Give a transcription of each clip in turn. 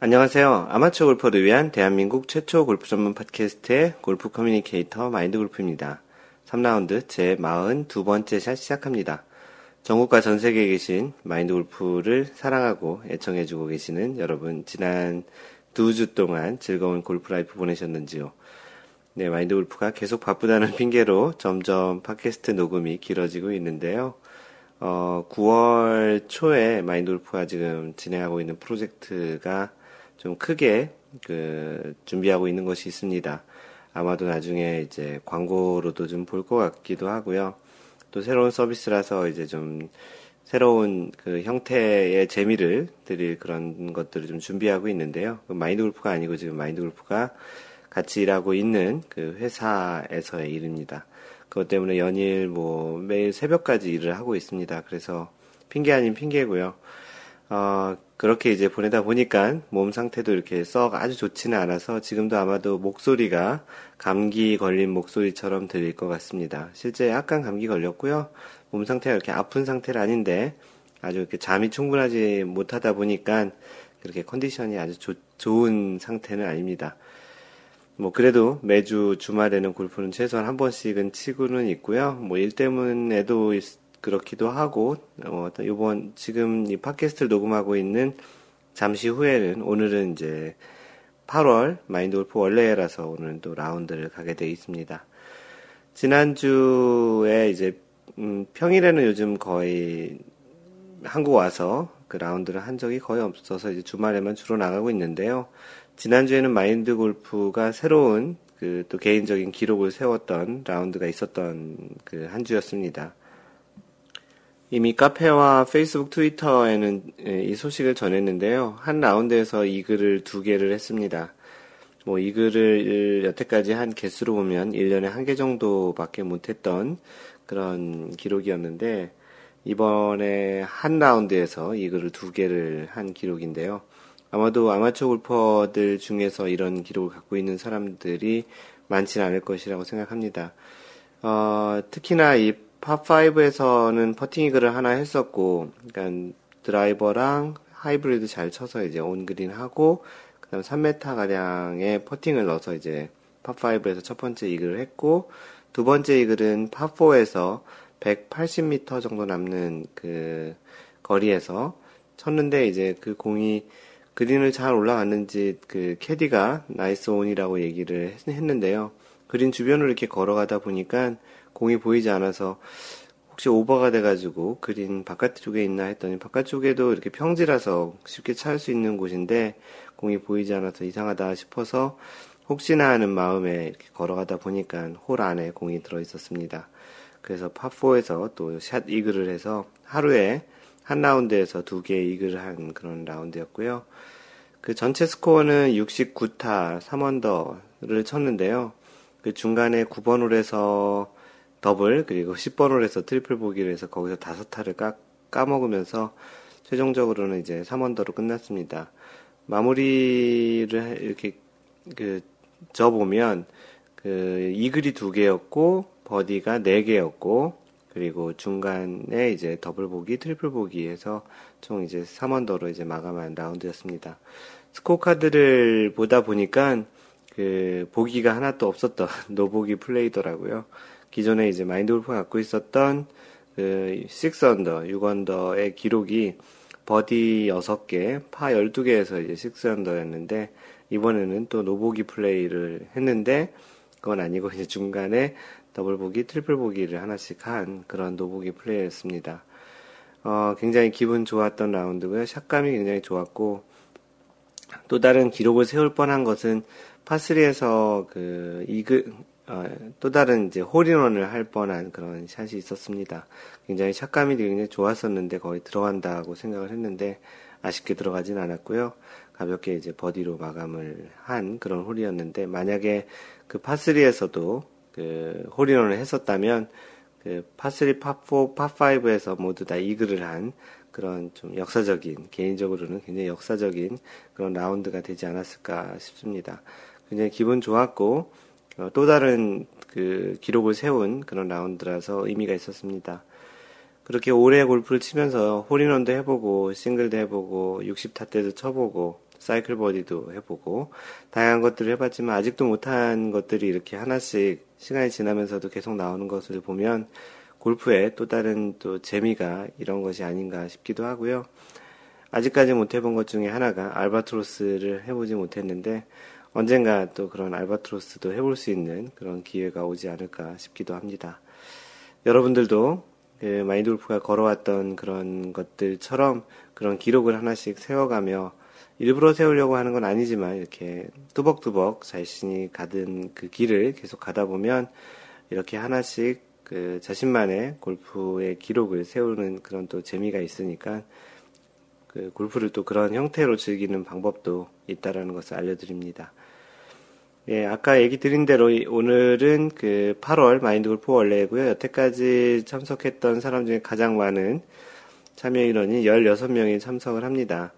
안녕하세요. 아마추어 골퍼를 위한 대한민국 최초 골프 전문 팟캐스트의 골프 커뮤니케이터 마인드 골프입니다. 3라운드 제 42번째 샷 시작합니다. 전국과 전 세계에 계신 마인드 골프를 사랑하고 애청해주고 계시는 여러분, 지난 두 주 동안 즐거운 골프 라이프 보내셨는지요? 네, 마인드 골프가 계속 바쁘다는 핑계로 점점 팟캐스트 녹음이 길어지고 있는데요. 어, 9월 초에 마인드 골프가 지금 진행하고 있는 프로젝트가 좀 크게 그 준비하고 있는 것이 있습니다. 아마도 나중에 이제 광고로도 좀 볼 것 같기도 하고요. 또 새로운 서비스라서 이제 좀 새로운 그 형태의 재미를 드릴 그런 것들을 좀 준비하고 있는데요. 그 마인드 골프가 아니고 지금 마인드 골프가 같이 일하고 있는 그 회사에서의 일입니다. 그것 때문에 연일 뭐 매일 새벽까지 일을 하고 있습니다. 그래서 핑계 아닌 핑계고요. 어, 그렇게 이제 보내다 보니까 몸 상태도 이렇게 썩 아주 좋지는 않아서 지금도 아마도 목소리가 감기 걸린 목소리처럼 들릴 것 같습니다. 실제 약간 감기 걸렸고요. 몸 상태가 이렇게 아픈 상태는 아닌데 아주 이렇게 잠이 충분하지 못하다 보니까 그렇게 컨디션이 아주 조, 좋은 상태는 아닙니다. 뭐 그래도 매주 주말에는 골프는 최소한 한 번씩은 치고는 있고요. 뭐 일 때문에도 그렇기도 하고 어, 이번 지금 이 팟캐스트를 녹음하고 있는 잠시 후에는 오늘은 이제 8월 마인드 골프 원래라서 오늘은 또 라운드를 가게 돼 있습니다. 지난주에 이제 음, 평일에는 요즘 거의 한국 와서 그 라운드를 한 적이 거의 없어서 이제 주말에만 주로 나가고 있는데요. 지난주에는 마인드 골프가 새로운 그 또 개인적인 기록을 세웠던 라운드가 있었던 그 한 주였습니다. 이미 카페와 페이스북, 트위터에는 예, 이 소식을 전했는데요. 한 라운드에서 이 글을 두 개를 했습니다. 뭐 이 글을 여태까지 한 개수로 보면 1년에 한 개 정도밖에 못했던 그런 기록이었는데 이번에 한 라운드에서 이 글을 두 개를 한 기록인데요. 아마도 아마추어 골퍼들 중에서 이런 기록을 갖고 있는 사람들이 많지는 않을 것이라고 생각합니다. 어, 특히나 이 팝5에서는 퍼팅 이글을 하나 했었고, 그러니까 드라이버랑 하이브리드 잘 쳐서 이제 온그린 하고, 그 다음 3m 가량의 퍼팅을 넣어서 이제 팝5에서 첫 번째 이글을 했고, 두 번째 이글은 팝4에서 180m 정도 남는 그 거리에서 쳤는데 이제 그 공이 그린을 잘 올라갔는지 그 캐디가 nice on이라고 얘기를 했는데요. 그린 주변으로 이렇게 걸어가다 보니까 공이 보이지 않아서 혹시 오버가 돼가지고 그린 바깥쪽에 있나 했더니 바깥쪽에도 이렇게 평지라서 쉽게 찾을 수 있는 곳인데 공이 보이지 않아서 이상하다 싶어서 혹시나 하는 마음에 이렇게 걸어가다 보니까 홀 안에 공이 들어 있었습니다. 그래서 파4에서 또 샷 이글을 해서 하루에 한 라운드에서 두 개의 이글을 한 그런 라운드였고요. 그 전체 스코어는 69타 3언더를 쳤는데요. 그 중간에 9번 홀에서 더블 그리고 10번을 해서 트리플 보기를 해서 거기서 다섯 타를 까, 까먹으면서 최종적으로는 이제 3언더로 끝났습니다. 마무리를 이렇게 그 져보면 그 이글이 두 개였고 버디가 네 개였고 그리고 중간에 이제 더블 보기, 트리플 보기에서 총 이제 3언더로 이제 마감한 라운드였습니다. 스코어 카드를 보다 보니까 그 보기가 하나도 없었던 노보기 플레이더라고요. 기존에 이제 마인드 골프가 갖고 있었던 그 6언더, 6언더의 기록이 버디 6개, 파 12개에서 이제 6언더였는데 이번에는 또 노보기 플레이를 했는데 그건 아니고 이제 중간에 더블 보기, 트리플 보기를 하나씩 한 그런 노보기 플레이였습니다. 어, 굉장히 기분 좋았던 라운드고요. 샷감이 굉장히 좋았고 또 다른 기록을 세울 뻔한 것은 파3에서 그 이글 어, 또 다른 이제 홀인원을 할 뻔한 그런 샷이 있었습니다. 굉장히 샷감이 굉장히 좋았었는데 거의 들어간다고 생각을 했는데 아쉽게 들어가진 않았고요. 가볍게 이제 버디로 마감을 한 그런 홀이었는데 만약에 그 파3에서도 그 홀인원을 했었다면 그 파3, 파4, 파5에서 모두 다 이글을 한 그런 좀 역사적인 개인적으로는 굉장히 역사적인 그런 라운드가 되지 않았을까 싶습니다. 굉장히 기분 좋았고 어, 또 다른 그 기록을 세운 그런 라운드라서 의미가 있었습니다. 그렇게 오래 골프를 치면서 홀인원도 해보고 싱글도 해보고 60타 대도 쳐보고 사이클 버디도 해보고 다양한 것들을 해봤지만 아직도 못한 것들이 이렇게 하나씩 시간이 지나면서도 계속 나오는 것을 보면 골프의 또 다른 또 재미가 이런 것이 아닌가 싶기도 하고요. 아직까지 못 해본 것 중에 하나가 알바트로스를 해보지 못했는데 언젠가 또 그런 알바트로스도 해볼 수 있는 그런 기회가 오지 않을까 싶기도 합니다. 여러분들도 그 마인드 골프가 걸어왔던 그런 것들처럼 그런 기록을 하나씩 세워가며 일부러 세우려고 하는 건 아니지만 이렇게 뚜벅뚜벅 자신이 가든 그 길을 계속 가다 보면 이렇게 하나씩 그 자신만의 골프의 기록을 세우는 그런 또 재미가 있으니까 그 골프를 또 그런 형태로 즐기는 방법도 있다라는 것을 알려드립니다. 예, 아까 얘기 드린 대로 오늘은 그 8월 마인드 골프 원래고요. 여태까지 참석했던 사람 중에 가장 많은 참여 인원이 16명이 참석을 합니다.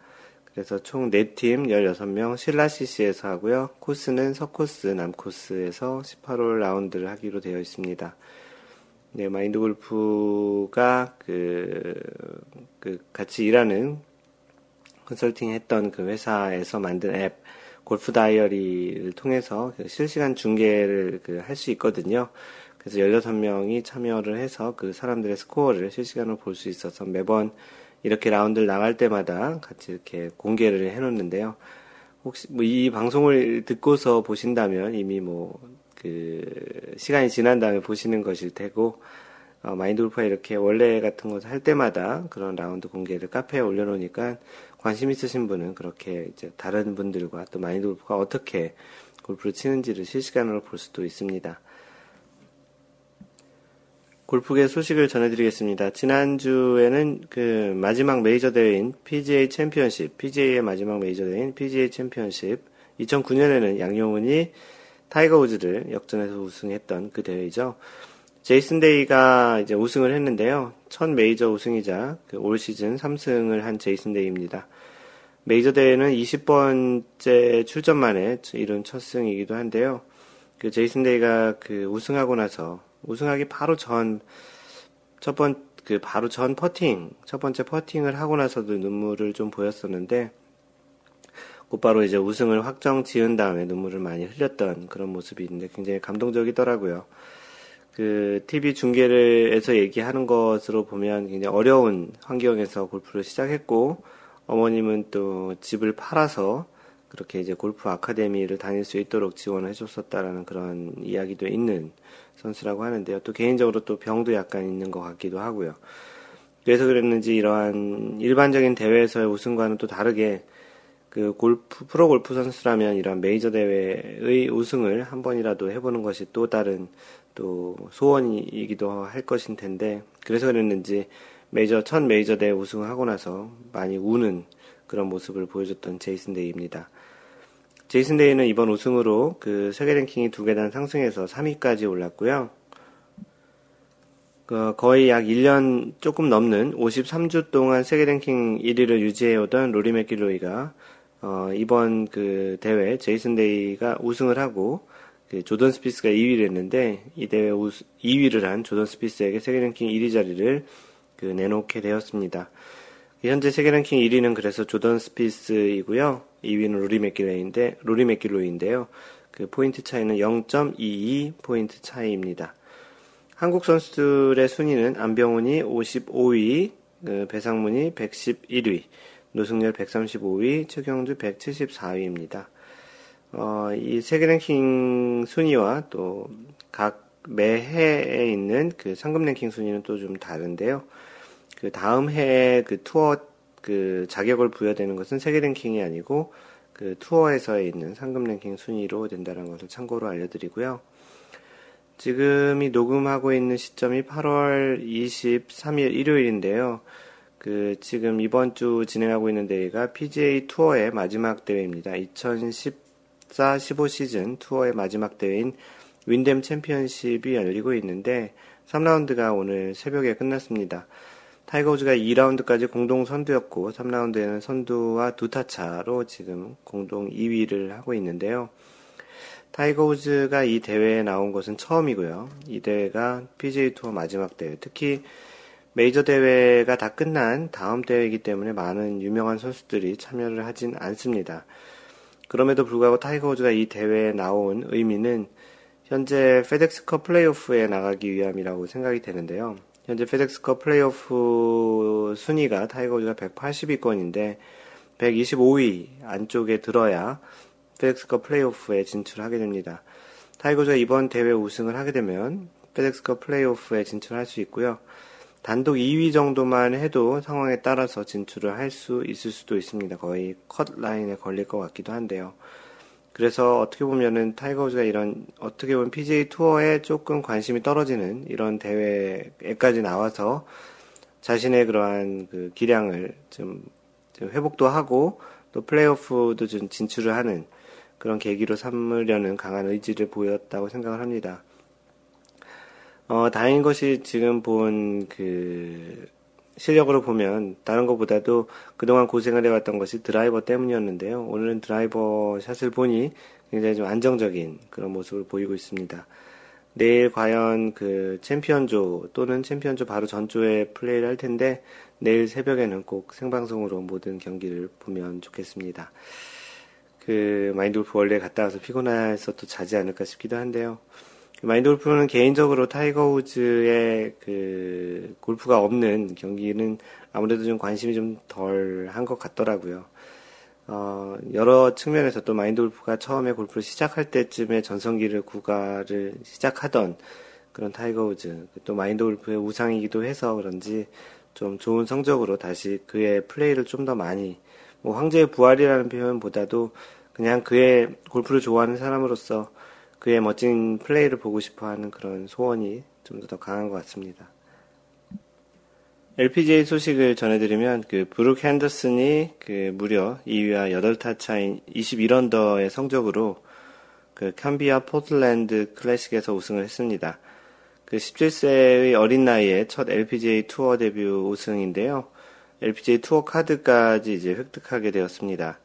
그래서 총 4팀 16명 신라CC에서 하고요. 코스는 서코스 남코스에서 18홀 라운드를 하기로 되어 있습니다. 네, 마인드 골프가 그, 그 같이 일하는 컨설팅 했던 그 회사에서 만든 앱 골프 다이어리를 통해서 그 실시간 중계를 그 할 수 있거든요. 그래서 16명이 참여를 해서 그 사람들의 스코어를 실시간으로 볼 수 있어서 매번 이렇게 라운드를 나갈 때마다 같이 이렇게 공개를 해 놓는데요. 혹시 뭐 이 방송을 듣고서 보신다면 이미 뭐 그 시간이 지난 다음에 보시는 것일 테고 어, 마인드 골프가 이렇게 원래 같은 것을 할 때마다 그런 라운드 공개를 카페에 올려놓으니까 관심 있으신 분은 그렇게 이제 다른 분들과 또 마인드 골프가 어떻게 골프를 치는지를 실시간으로 볼 수도 있습니다. 골프계 소식을 전해드리겠습니다. 지난주에는 그 마지막 메이저 대회인 PGA 챔피언십, PGA의 마지막 메이저 대회인 PGA 챔피언십, 2009년에는 양용은이 타이거 우즈를 역전해서 우승했던 그 대회이죠. 제이슨 데이가 이제 우승을 했는데요. 첫 메이저 우승이자 그 올 시즌 3승을 한 제이슨 데이입니다. 메이저 대회는 20번째 출전 만에 이룬 첫 승이기도 한데요. 그 제이슨 데이가 그 우승하고 나서 우승하기 바로 전 첫 번 그 바로 전 퍼팅 첫 번째 퍼팅을 하고 나서도 눈물을 좀 보였었는데 곧바로 이제 우승을 확정 지은 다음에 눈물을 많이 흘렸던 그런 모습이 있는데 굉장히 감동적이더라고요. 그 TV 중계를 통해서 얘기하는 것으로 보면 굉장히 어려운 환경에서 골프를 시작했고 어머님은 또 집을 팔아서 그렇게 이제 골프 아카데미를 다닐 수 있도록 지원을 해줬었다라는 그런 이야기도 있는 선수라고 하는데요. 또 개인적으로 또 병도 약간 있는 것 같기도 하고요. 그래서 그랬는지 이러한 일반적인 대회에서의 우승과는 또 다르게 그 골프 프로 골프 선수라면 이런 메이저 대회의 우승을 한 번이라도 해보는 것이 또 다른 또 소원이기도 할 것인 텐데 그래서 그랬는지 메이저 첫 메이저 대회 우승을 하고 나서 많이 우는 그런 모습을 보여줬던 제이슨 데이입니다. 제이슨 데이는 이번 우승으로 그 세계 랭킹이 두 계단 상승해서 3위까지 올랐고요. 그 거의 약 1년 조금 넘는 53주 동안 세계 랭킹 1위를 유지해오던 로리 맥길로이가 어, 이번 그 대회 제이슨 데이가 우승을 하고 그 조던 스피스가 2위를 했는데 이 대회 우수, 2위를 한 조던 스피스에게 세계 랭킹 1위 자리를 그 내놓게 되었습니다. 현재 세계 랭킹 1위는 그래서 조던 스피스이고요. 2위는 로리 맥길로인데 로리 맥길로인데요. 그 포인트 차이는 0.22 포인트 차이입니다. 한국 선수들의 순위는 안병훈이 55위, 그 배상문이 111위, 노승열 135위, 최경주 174위입니다. 어, 이 세계 랭킹 순위와 또 각 매해에 있는 그 상금 랭킹 순위는 또 좀 다른데요. 그 다음 해에 그 투어 그 자격을 부여되는 것은 세계 랭킹이 아니고 그 투어에서 있는 상금 랭킹 순위로 된다는 것을 참고로 알려드리고요. 지금 이 녹음하고 있는 시점이 8월 23일 일요일인데요. 그 지금 이번 주 진행하고 있는 대회가 PGA 투어의 마지막 대회입니다. 2010 14, 15 시즌 투어의 마지막 대회인 윈댐 챔피언십이 열리고 있는데 3라운드가 오늘 새벽에 끝났습니다. 타이거 우즈가 2라운드까지 공동 선두였고 3라운드에는 선두와 두 타 차로 지금 공동 2위를 하고 있는데요. 타이거 우즈가 이 대회에 나온 것은 처음이고요. 이 대회가 PGA 투어 마지막 대회, 특히 메이저 대회가 다 끝난 다음 대회이기 때문에 많은 유명한 선수들이 참여를 하진 않습니다. 그럼에도 불구하고 타이거 우즈가 이 대회에 나온 의미는 현재 페덱스컵 플레이오프에 나가기 위함이라고 생각이 되는데요. 현재 페덱스컵 플레이오프 순위가 타이거 우즈가 180위권인데 125위 안쪽에 들어야 페덱스컵 플레이오프에 진출하게 됩니다. 타이거 우즈가 이번 대회 우승을 하게 되면 페덱스컵 플레이오프에 진출할 수 있고요. 단독 2위 정도만 해도 상황에 따라서 진출을 할 수 있을 수도 있습니다. 거의 컷 라인에 걸릴 것 같기도 한데요. 그래서 어떻게 보면은 타이거 우즈가 이런 어떻게 보면 PGA 투어에 조금 관심이 떨어지는 이런 대회에까지 나와서 자신의 그러한 그 기량을 좀, 좀 회복도 하고 또 플레이오프도 좀 진출을 하는 그런 계기로 삼으려는 강한 의지를 보였다고 생각을 합니다. 어, 다행인 것이 지금 본 그 실력으로 보면 다른 것보다도 그동안 고생을 해왔던 것이 드라이버 때문이었는데요. 오늘은 드라이버 샷을 보니 굉장히 좀 안정적인 그런 모습을 보이고 있습니다. 내일 과연 그 챔피언조 또는 챔피언조 바로 전조에 플레이를 할 텐데 내일 새벽에는 꼭 생방송으로 모든 경기를 보면 좋겠습니다. 그 마인드 골프 월례 갔다 와서 피곤해서 또 자지 않을까 싶기도 한데요. 마인드 골프는 개인적으로 타이거 우즈의 그 골프가 없는 경기는 아무래도 좀 관심이 좀 덜 한 것 같더라고요. 어, 여러 측면에서 또 마인드 골프가 처음에 골프를 시작할 때쯤에 전성기를 구가를 시작하던 그런 타이거 우즈, 또 마인드 골프의 우상이기도 해서 그런지 좀 좋은 성적으로 다시 그의 플레이를 좀 더 많이, 뭐 황제의 부활이라는 표현보다도 그냥 그의 골프를 좋아하는 사람으로서 그의 멋진 플레이를 보고 싶어 하는 그런 소원이 좀 더 강한 것 같습니다. LPGA 소식을 전해드리면 그 브룩 핸더슨이 그 무려 2위와 8타 차인 21언더의 성적으로 그 캠비아 포틀랜드 클래식에서 우승을 했습니다. 그 17세의 어린 나이에 첫 LPGA 투어 데뷔 우승인데요. LPGA 투어 카드까지 이제 획득하게 되었습니다.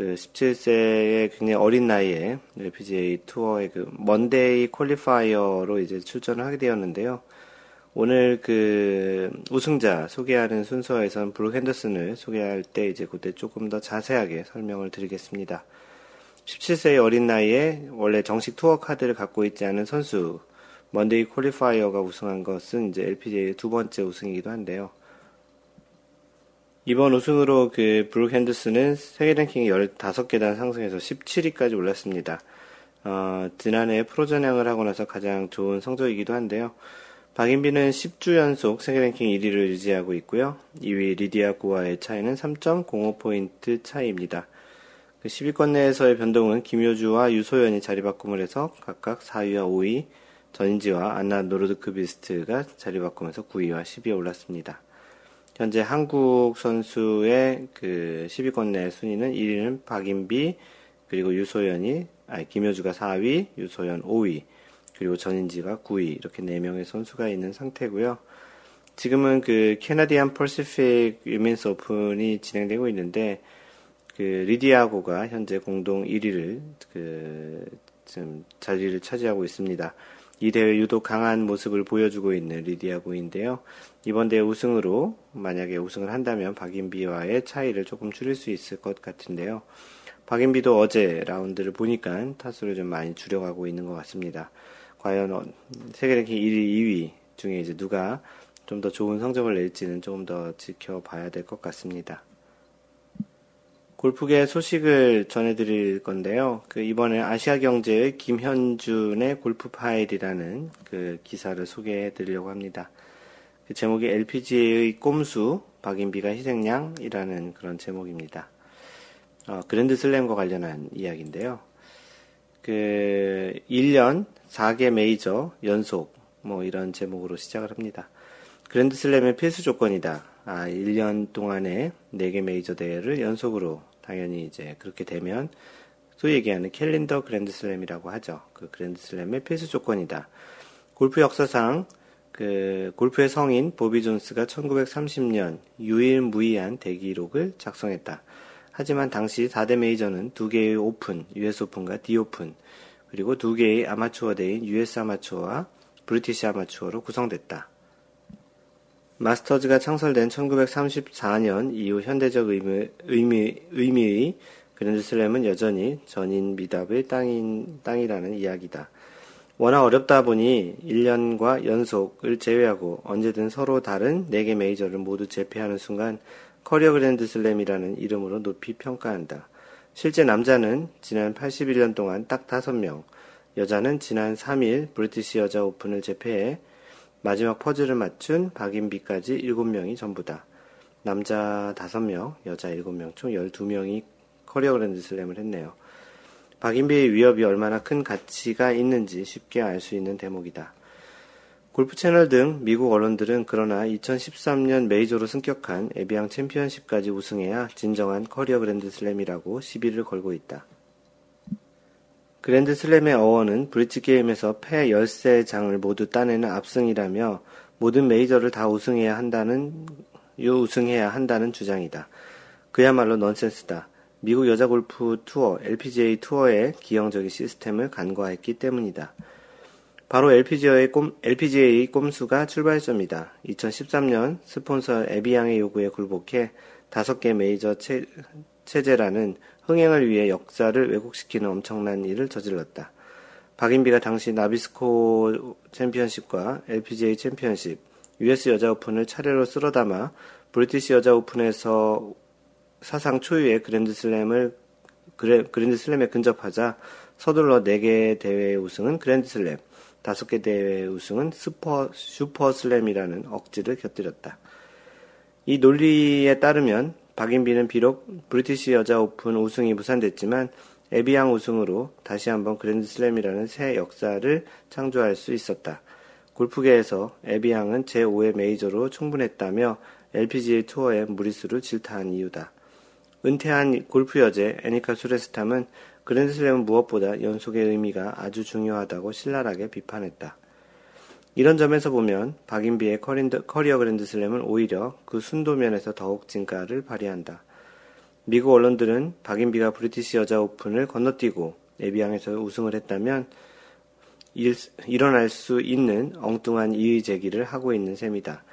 그 17세의 굉장히 어린 나이에 LPGA 투어의 그 Monday qualifier로 이제 출전을 하게 되었는데요. 오늘 그 우승자 소개하는 순서에선 브룩 핸더슨을 소개할 때 이제 그때 조금 더 자세하게 설명을 드리겠습니다. 17세의 어린 나이에 원래 정식 투어 카드를 갖고 있지 않은 선수 Monday qualifier가 우승한 것은 이제 LPGA의 두 번째 우승이기도 한데요. 이번 우승으로 그 브룩 핸더슨은 세계 랭킹 15계단 상승해서 17위까지 올랐습니다. 어, 지난해 프로전향을 하고 나서 가장 좋은 성적이기도 한데요. 박인비는 10주 연속 세계 랭킹 1위를 유지하고 있고요. 2위 리디아 고와의 차이는 3.05포인트 차이입니다. 그 10위권 내에서의 변동은 김효주와 유소연이 자리 바꿈을 해서 각각 4위와 5위, 전인지와 안나 노르드크비스트가 자리 바꾸면서 9위와 10위에 올랐습니다. 현재 한국 선수의 그 10위권 내 순위는 1위는 박인비, 그리고 유소연이, 아니, 김효주가 4위, 유소연 5위, 그리고 전인지가 9위 이렇게 4명의 선수가 있는 상태고요. 지금은 그 Canadian Pacific Women's Open이 진행되고 있는데 그 리디아 고가 현재 공동 1위를 그 지금 자리를 차지하고 있습니다. 이 대회 유독 강한 모습을 보여주고 있는 리디아 고인데요. 이번 대회 우승으로 만약에 우승을 한다면 박인비와의 차이를 조금 줄일 수 있을 것 같은데요. 박인비도 어제 라운드를 보니까 타수를 좀 많이 줄여가고 있는 것 같습니다. 과연 어, 세계 랭킹 1위, 2위 중에 이제 누가 좀 더 좋은 성적을 낼지는 조금 더 지켜봐야 될 것 같습니다. 골프계 소식을 전해드릴 건데요. 그 이번에 아시아경제의 김현준의 골프 파일이라는 그 기사를 소개해드리려고 합니다. 그 제목이 LPGA의 꼼수 박인비가 희생양이라는 그런 제목입니다. 어, 그랜드 슬램과 관련한 이야기인데요. 그 1년 4개 메이저 연속 뭐 이런 제목으로 시작을 합니다. 그랜드 슬램의 필수 조건이다. 아, 1년 동안에 4개 메이저 대회를 연속으로 당연히 이제 그렇게 되면 소위 얘기하는 캘린더 그랜드 슬램이라고 하죠. 그 그랜드 슬램의 필수 조건이다. 골프 역사상 그 골프의 성인 보비 존스가 1930년 유일무이한 대기록을 작성했다. 하지만 당시 4대 메이저는 두 개의 오픈, US 오픈과 The 오픈, 그리고 두 개의 아마추어 대회인 US 아마추어와 브리티시 아마추어로 구성됐다. 마스터즈가 창설된 1934년 이후 현대적 의미, 의미, 의미의 그랜드슬램은 여전히 전인 미답의 땅인, 땅이라는 이야기다. 워낙 어렵다 보니 1년과 연속을 제외하고 언제든 서로 다른 4개 메이저를 모두 제패하는 순간 커리어 그랜드 슬램이라는 이름으로 높이 평가한다. 실제 남자는 지난 81년 동안 딱 5명, 여자는 지난 3일 브리티시 여자 오픈을 제패해 마지막 퍼즐을 맞춘 박인비까지 7명이 전부다. 남자 5명, 여자 7명, 총 12명이 커리어 그랜드 슬램을 했네요. 박인비의 위업이 얼마나 큰 가치가 있는지 쉽게 알 수 있는 대목이다. 골프 채널 등 미국 언론들은 그러나 2013년 메이저로 승격한 에비앙 챔피언십까지 우승해야 진정한 커리어 그랜드 슬램이라고 시비를 걸고 있다. 그랜드 슬램의 어원은 브릿지 게임에서 패 13장을 모두 따내는 압승이라며 모든 메이저를 다 우승해야 한다는 우승해야 한다는 주장이다. 그야말로 넌센스다. 미국 여자 골프 투어 LPGA 투어의 기형적인 시스템을 간과했기 때문이다. 바로 LPGA의, 꼼, LPGA 꼼수가 출발점이다. 2013년 스폰서 에비앙의 요구에 굴복해 다섯 개 메이저 체, 체제라는 흥행을 위해 역사를 왜곡시키는 엄청난 일을 저질렀다. 박인비가 당시 나비스코 챔피언십과 LPGA 챔피언십, US 여자 오픈을 차례로 쓸어 담아 브리티시 여자 오픈에서 사상 초유의 그랜드슬램을 그래, 그랜드슬램에 근접하자 서둘러 4개 대회 우승은 그랜드슬램, 5개 대회 우승은 super, super slam이라는 억지를 곁들였다. 이 논리에 따르면 박인비는 비록 브리티시 여자 오픈 우승이 무산됐지만 에비앙 우승으로 다시 한번 그랜드슬램이라는 새 역사를 창조할 수 있었다. 골프계에서 에비앙은 제5의 메이저로 충분했다며 LPGA 투어의 무리수를 질타한 이유다. 은퇴한 골프 여제 애니카 소렌스탐은 그랜드슬램은 무엇보다 연속의 의미가 아주 중요하다고 신랄하게 비판했다. 이런 점에서 보면 박인비의 커리어 그랜드슬램은 오히려 그 순도면에서 더욱 진가를 발휘한다. 미국 언론들은 박인비가 브리티시 여자 오픈을 건너뛰고 에비앙에서 우승을 했다면 일, 일어날 수 있는 엉뚱한 이의 제기를 하고 있는 셈이다.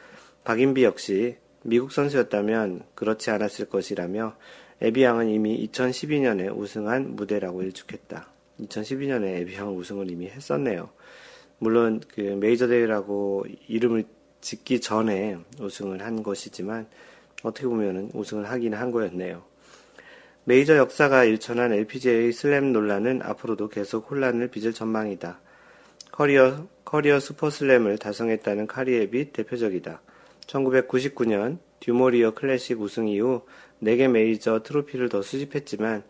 박인비 역시 미국 선수였다면 그렇지 않았을 것이라며 에비앙은 이미 2012년에 우승한 무대라고 일축했다. 2012년에 에비앙 우승을 이미 했었네요. 물론 그 메이저 대회라고 이름을 짓기 전에 우승을 한 것이지만 어떻게 보면은 우승을 하긴 한 거였네요. 메이저 역사가 일천한 LPGA 슬램 논란은 앞으로도 계속 혼란을 빚을 전망이다. 커리어, 커리어 super slam을 달성했다는 카리 웹이 대표적이다. 1999년 듀모리어 클래식 우승 이후 4개 메이저 트로피를 더 수집했지만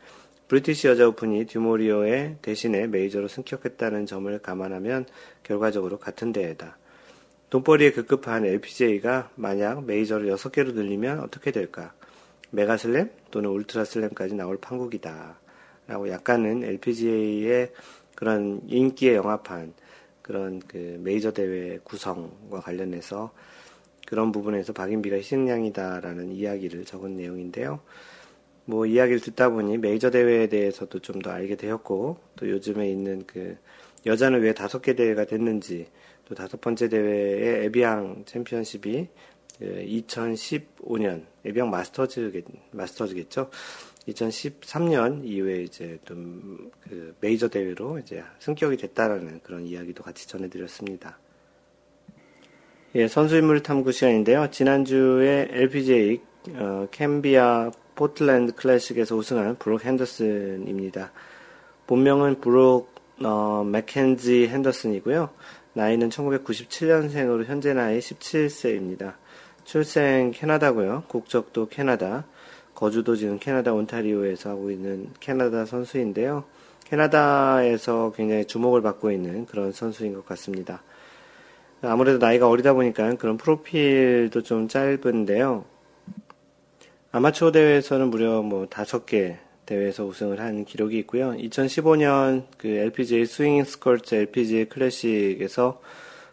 브리티시 여자 오픈이 듀모리어의 대신에 메이저로 승격했다는 점을 감안하면 결과적으로 같은 대회다. 돈벌이에 급급한 LPGA가 만약 메이저를 6개로 늘리면 어떻게 될까? mega slam 또는 ultra slam까지 나올 판국이다. 라고 약간은 LPGA의 그런 인기에 영합한 그런 그 메이저 대회 구성과 관련해서 그런 부분에서 박인비가 희생양이다라는 이야기를 적은 내용인데요. 뭐 이야기를 듣다 보니 메이저 대회에 대해서도 좀 더 알게 되었고 또 요즘에 있는 그 여자는 왜 다섯 개 대회가 됐는지 또 다섯 번째 대회의 에비앙 챔피언십이 2015년 그 에비앙 마스터즈 마스터즈겠죠. 2013년 이후에 이제 좀 그 메이저 대회로 이제 승격이 됐다라는 그런 이야기도 같이 전해드렸습니다. 예, 선수인물 탐구 시간인데요. 지난주에 LPGA 어, 캠비아 포틀랜드 클래식에서 우승한 브룩 핸더슨입니다. 본명은 브룩 어, 맥켄지 핸더슨이고요. 나이는 1997년생으로 현재 나이 17세입니다. 출생 캐나다고요. 국적도 캐나다. 거주도 지금 캐나다 온타리오에서 하고 있는 캐나다 선수인데요. 캐나다에서 굉장히 주목을 받고 있는 그런 선수인 것 같습니다. 아무래도 나이가 어리다 보니까 그런 프로필도 좀 짧은데요. 아마추어 대회에서는 무려 뭐 다섯 개 대회에서 우승을 한 기록이 있고요. 2015년 그 LPGA 스윙잉 스커츠 LPGA 클래식에서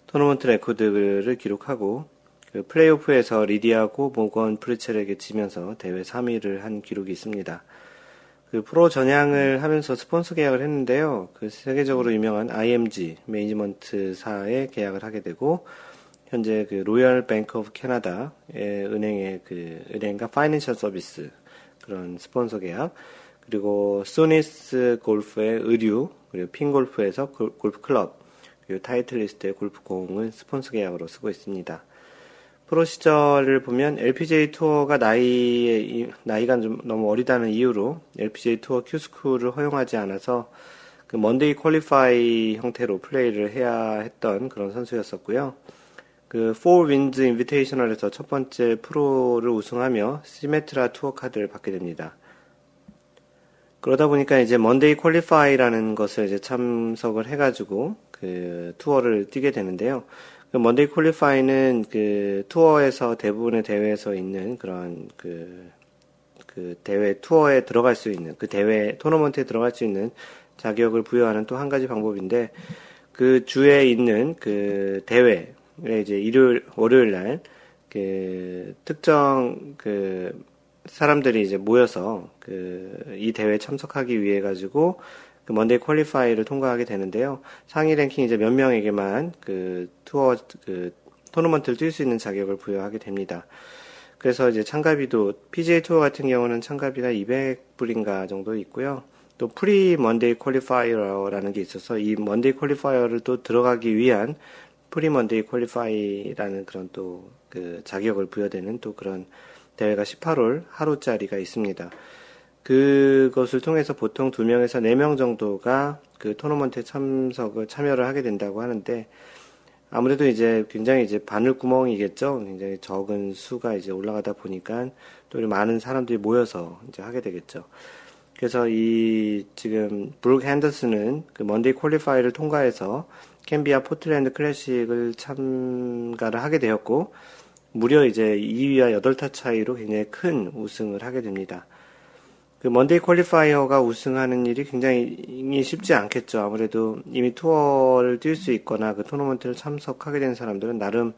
토너먼트 레코드를 기록하고 그 플레이오프에서 리디아 고 모건 프레셀에게 지면서 대회 3위를 한 기록이 있습니다. 그 프로 전향을 하면서 스폰서 계약을 했는데요. 그 세계적으로 유명한 IMG 매니지먼트사에 계약을 하게 되고 현재 그 로열 뱅크 오브 캐나다의 은행의 그 은행과 financial 서비스 그런 스폰서 계약 그리고 소니스 골프의 의류 그리고 핑 골프에서 골프 클럽 그리고 타이틀리스트의 골프 공을 스폰서 계약으로 쓰고 있습니다. 프로 시절을 보면 LPGA 투어가 나이 나이가 좀 너무 어리다는 이유로 LPGA 투어 Q-School을 허용하지 않아서 그 Monday qualify 형태로 플레이를 해야 했던 그런 선수였었고요. 그 Four Winds Invitational에서 첫 번째 프로를 우승하며 시메트라 투어 카드를 받게 됩니다. 그러다 보니까 이제 Monday qualify라는 것을 이제 참석을 해가지고 그 투어를 뛰게 되는데요. 그 Monday qualify는 그 투어에서 대부분의 대회에서 있는 그런 그, 그 대회 투어에 들어갈 수 있는 그 대회 토너먼트에 들어갈 수 있는 자격을 부여하는 또 한 가지 방법인데 그 주에 있는 그 대회 네, 이제 일요일, 월요일 날, 그, 특정, 그, 사람들이 이제 모여서, 그, 이 대회에 참석하기 위해 가지고, 그 Monday qualify를 통과하게 되는데요. 상위 랭킹 이제 몇 명에게만 그 투어, 그, 토너먼트를 뛸 수 있는 자격을 부여하게 됩니다. 그래서 이제 참가비도, PGA 투어 같은 경우는 참가비가 200불인가 정도 있고요. 또 pre Monday qualifier라는 게 있어서 이 Monday qualifier를 또 들어가기 위한 pre Monday qualify라는 그런 또 그 자격을 부여되는 또 그런 대회가 18홀 하루짜리가 있습니다. 그것을 통해서 보통 2명에서 4명 정도가 그 토너먼트에 참석을 참여를 하게 된다고 하는데 아무래도 이제 굉장히 이제 바늘 구멍이겠죠. 굉장히 적은 수가 이제 올라가다 보니까 또 많은 사람들이 모여서 이제 하게 되겠죠. 그래서 이 지금 브룩 핸더슨은 그 Monday qualify를 통과해서 캠비아 포틀랜드 클래식을 참가를 하게 되었고 무려 이제 2위와 8타 차이로 굉장히 큰 우승을 하게 됩니다. 그 Monday qualifier가 우승하는 일이 굉장히 쉽지 않겠죠. 아무래도 이미 투어를 뛸 수 있거나 그 토너먼트를 참석하게 된 사람들은 나름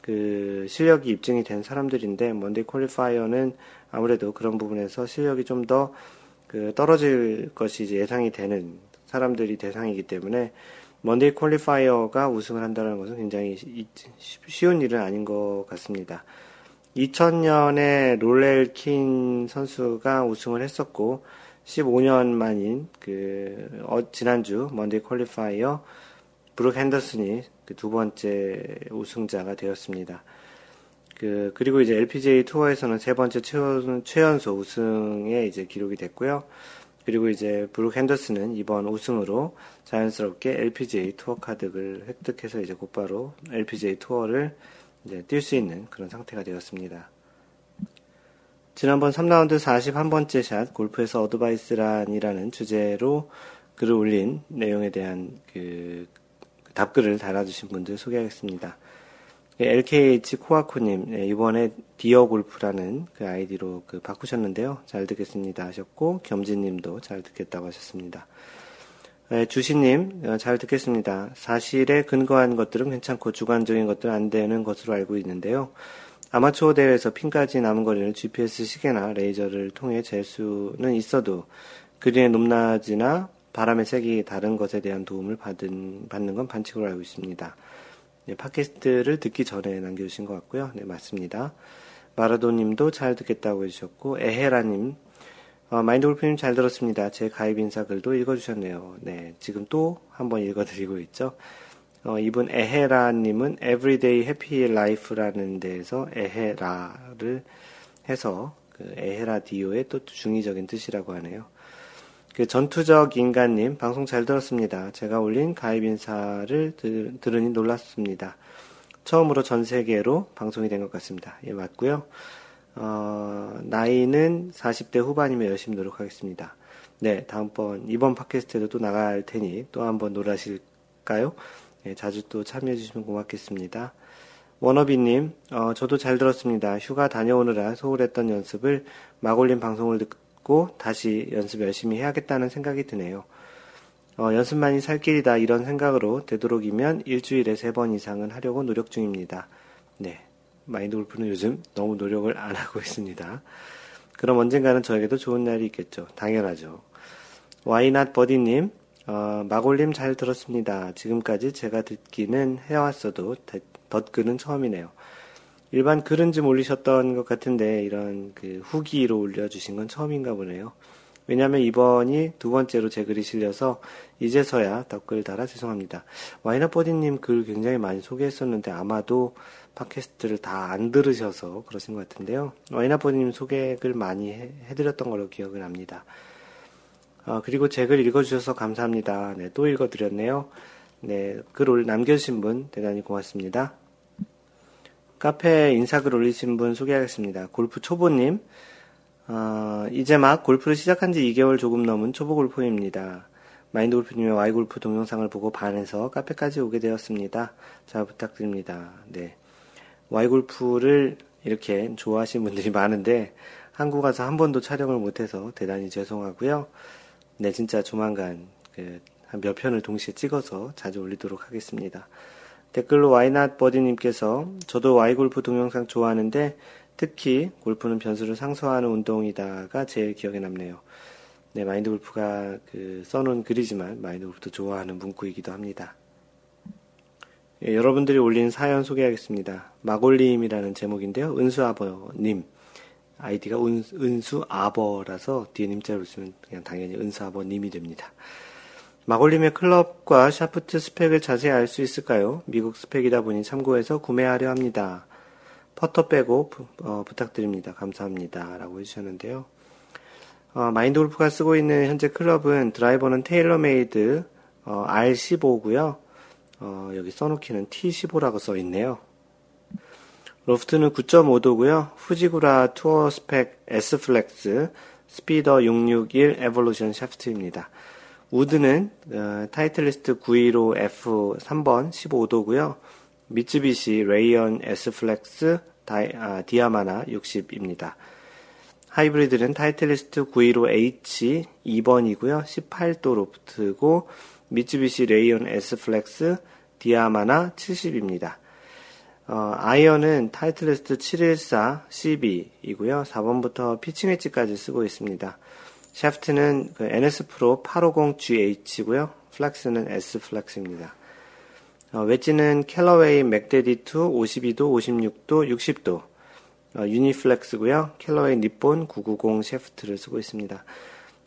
그 실력이 입증이 된 사람들인데 Monday qualifier는 아무래도 그런 부분에서 실력이 좀 더 그 떨어질 것이 이제 예상이 되는 사람들이 대상이기 때문에 Monday qualifier가 우승을 한다는 것은 굉장히 쉬운 일은 아닌 것 같습니다. 2000년에 로렐 킨 선수가 우승을 했었고 15년 만인 그 어, 지난주 Monday qualifier 브룩 핸더슨이 그 두 번째 우승자가 되었습니다. 그 그리고 이제 LPGA 투어에서는 세 번째 최연, 최연소 우승에 이제 기록이 됐고요. 그리고 이제 브룩 핸더슨은 이번 우승으로 자연스럽게 LPGA 투어 카드를 획득해서 이제 곧바로 LPGA 투어를 이제 뛸 수 있는 그런 상태가 되었습니다. 지난번 3라운드 41번째 샷 골프에서 어드바이스란이라는 주제로 글을 올린 내용에 대한 그 답글을 달아주신 분들 소개하겠습니다. LKH 코아코님, 네, 이번에 디어 골프라는 그 아이디로 그 바꾸셨는데요. 잘 듣겠습니다 하셨고, 겸진님도 잘 듣겠다고 하셨습니다. 네, 주시님, 어, 잘 듣겠습니다. 사실에 근거한 것들은 괜찮고 주관적인 것들은 안 되는 것으로 알고 있는데요. 아마추어 대회에서 핀까지 남은 거리를 GPS 시계나 레이저를 통해 잴 수는 있어도 그린의 높낮이나 바람의 색이 다른 것에 대한 도움을 받은, 받는 건 반칙으로 알고 있습니다. 네, 팟캐스트를 듣기 전에 남겨주신 것 같고요. 네, 맞습니다. 마라도님도 잘 듣겠다고 해주셨고, 에헤라님, 어, 마인드 골프님 잘 들었습니다. 제 가입 인사 글도 읽어주셨네요. 네, 지금 또 한번 읽어드리고 있죠. 어, 이분 에헤라님은 Everyday Happy Life라는 데에서 에헤라를 해서 그 에헤라 디오의 또 중의적인 뜻이라고 하네요. 그 전투적 인간님 방송 잘 들었습니다. 제가 올린 가입 인사를 들, 들으니 놀랐습니다. 처음으로 전 세계로 방송이 된 것 같습니다. 예, 맞고요. 어, 나이는 40대 후반이면 열심히 노력하겠습니다. 네, 다음번 이번 팟캐스트에도 또 나갈 테니 또 한번 놀라실까요? 네, 자주 또 참여해 주시면 고맙겠습니다. 워너비님, 어, 저도 잘 들었습니다. 휴가 다녀오느라 소홀했던 연습을 막 올린 방송을 듣, 듣고 다시 연습 열심히 해야겠다는 생각이 드네요. 어, 연습만이 살 길이다 이런 생각으로 되도록이면 일주일에 세 번 이상은 하려고 노력 중입니다. 네. 마인드 골프는 요즘 너무 노력을 안 하고 있습니다. 그럼 언젠가는 저에게도 좋은 날이 있겠죠. 당연하죠. 와이낫 버디님, 어, 마골님 잘 들었습니다. 지금까지 제가 듣기는 해왔어도 대, 덧글은 처음이네요. 일반 글은 좀 올리셨던 것 같은데 이런 그 후기로 올려주신 건 처음인가 보네요. 왜냐하면 이번이 두 번째로 제 글이 실려서 이제서야 덧글 달아 죄송합니다. 와이너버디님 글 굉장히 많이 소개했었는데 아마도 팟캐스트를 다 안 들으셔서 그러신 것 같은데요. 와이너버디님 소개 글 많이 해, 드렸던 걸로 기억을 합니다. 어, 그리고 제 글 읽어주셔서 감사합니다. 네, 또 읽어드렸네요. 네, 글을 남겨주신 분 대단히 고맙습니다. 카페 인사글 올리신 분 소개하겠습니다. 골프 초보님, 어, 이제 막 골프를 시작한 지 2개월 조금 넘은 초보 골프입니다. 마인드 골프님의 와이 골프 동영상을 보고 반해서 카페까지 오게 되었습니다. 잘 부탁드립니다. 네. 와이 골프를 이렇게 좋아하시는 분들이 많은데 한국 와서 한 번도 촬영을 못해서 대단히 죄송하고요. 네, 진짜 조만간 그 한 몇 편을 동시에 찍어서 자주 올리도록 하겠습니다. 댓글로 와이낫 버디님께서 저도 와이 골프 동영상 좋아하는데 특히 골프는 변수를 상소하는 운동이다가 제일 기억에 남네요. 네, 마인드 골프가 그 써놓은 글이지만 마인드 골프도 좋아하는 문구이기도 합니다. 예, 여러분들이 올린 사연 소개하겠습니다. 마골님이라는 제목인데요. 은수아버님. 아이디가 은, 은수아버라서 뒤에 님자를 쓰면 그냥 당연히 은수아버님이 됩니다. 마골님의 클럽과 샤프트 스펙을 자세히 알 수 있을까요? 미국 스펙이다 보니 참고해서 구매하려 합니다. 퍼터 빼고 부, 어, 부탁드립니다. 감사합니다. 라고 해주셨는데요. 어, 마인드 골프가 쓰고 있는 현재 클럽은 드라이버는 테일러메이드 어, R15고요. 어, 여기 써놓기는 T15라고 써 있네요. 로프트는 9.5도고요. 후지쿠라 투어 스펙 S flex 스피더 661 에볼루션 샤프트입니다. 우드는 어, 타이틀리스트 915 F 3번 15도고요. 미쯔비시 레이온 S flex 아, 디아마나 60입니다. 하이브리드는 타이틀리스트 915H 2번이고요. 18도 로프트고 미쯔비시 레이온 S flex 디아마나 70입니다. 어, 아이언은 타이틀리스트 714 CB이고요. 4번부터 pitching wedge까지 쓰고 있습니다. 샤프트는 그 NS 프로 850GH고요. flex는 S flex입니다. 어, 웨지는 캘러웨이 맥대디 2 52도, 56도, 60도. 어, uniflex고요. 캘러웨이 니폰 990 shaft를 쓰고 있습니다.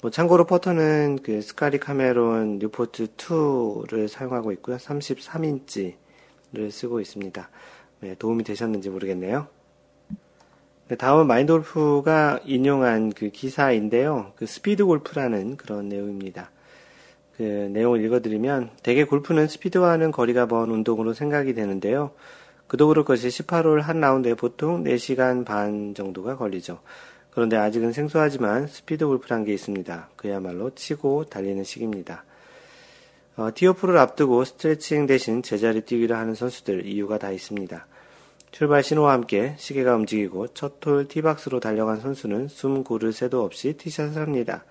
뭐 참고로 퍼터는 그 스카티 카메론 뉴포트 2를 사용하고 있고요. 33인치를 쓰고 있습니다. 네, 도움이 되셨는지 모르겠네요. 네, 다음은 마인드 골프가 인용한 그 기사인데요. 그 스피드 골프라는 그런 내용입니다. 그 내용을 읽어드리면 대개 골프는 스피드와는 거리가 먼 운동으로 생각이 되는데요. 그도 그럴 것이 18홀 한 라운드에 보통 4시간 반 정도가 걸리죠. 그런데 아직은 생소하지만 스피드 골프란 게 있습니다. 그야말로 치고 달리는 식입니다. 어, 티오프를 앞두고 스트레칭 대신 제자리 뛰기를 하는 선수들 이유가 다 있습니다. 출발 신호와 함께 시계가 움직이고 첫홀 티박스로 달려간 선수는 숨 고를 새도 없이 티샷을 합니다.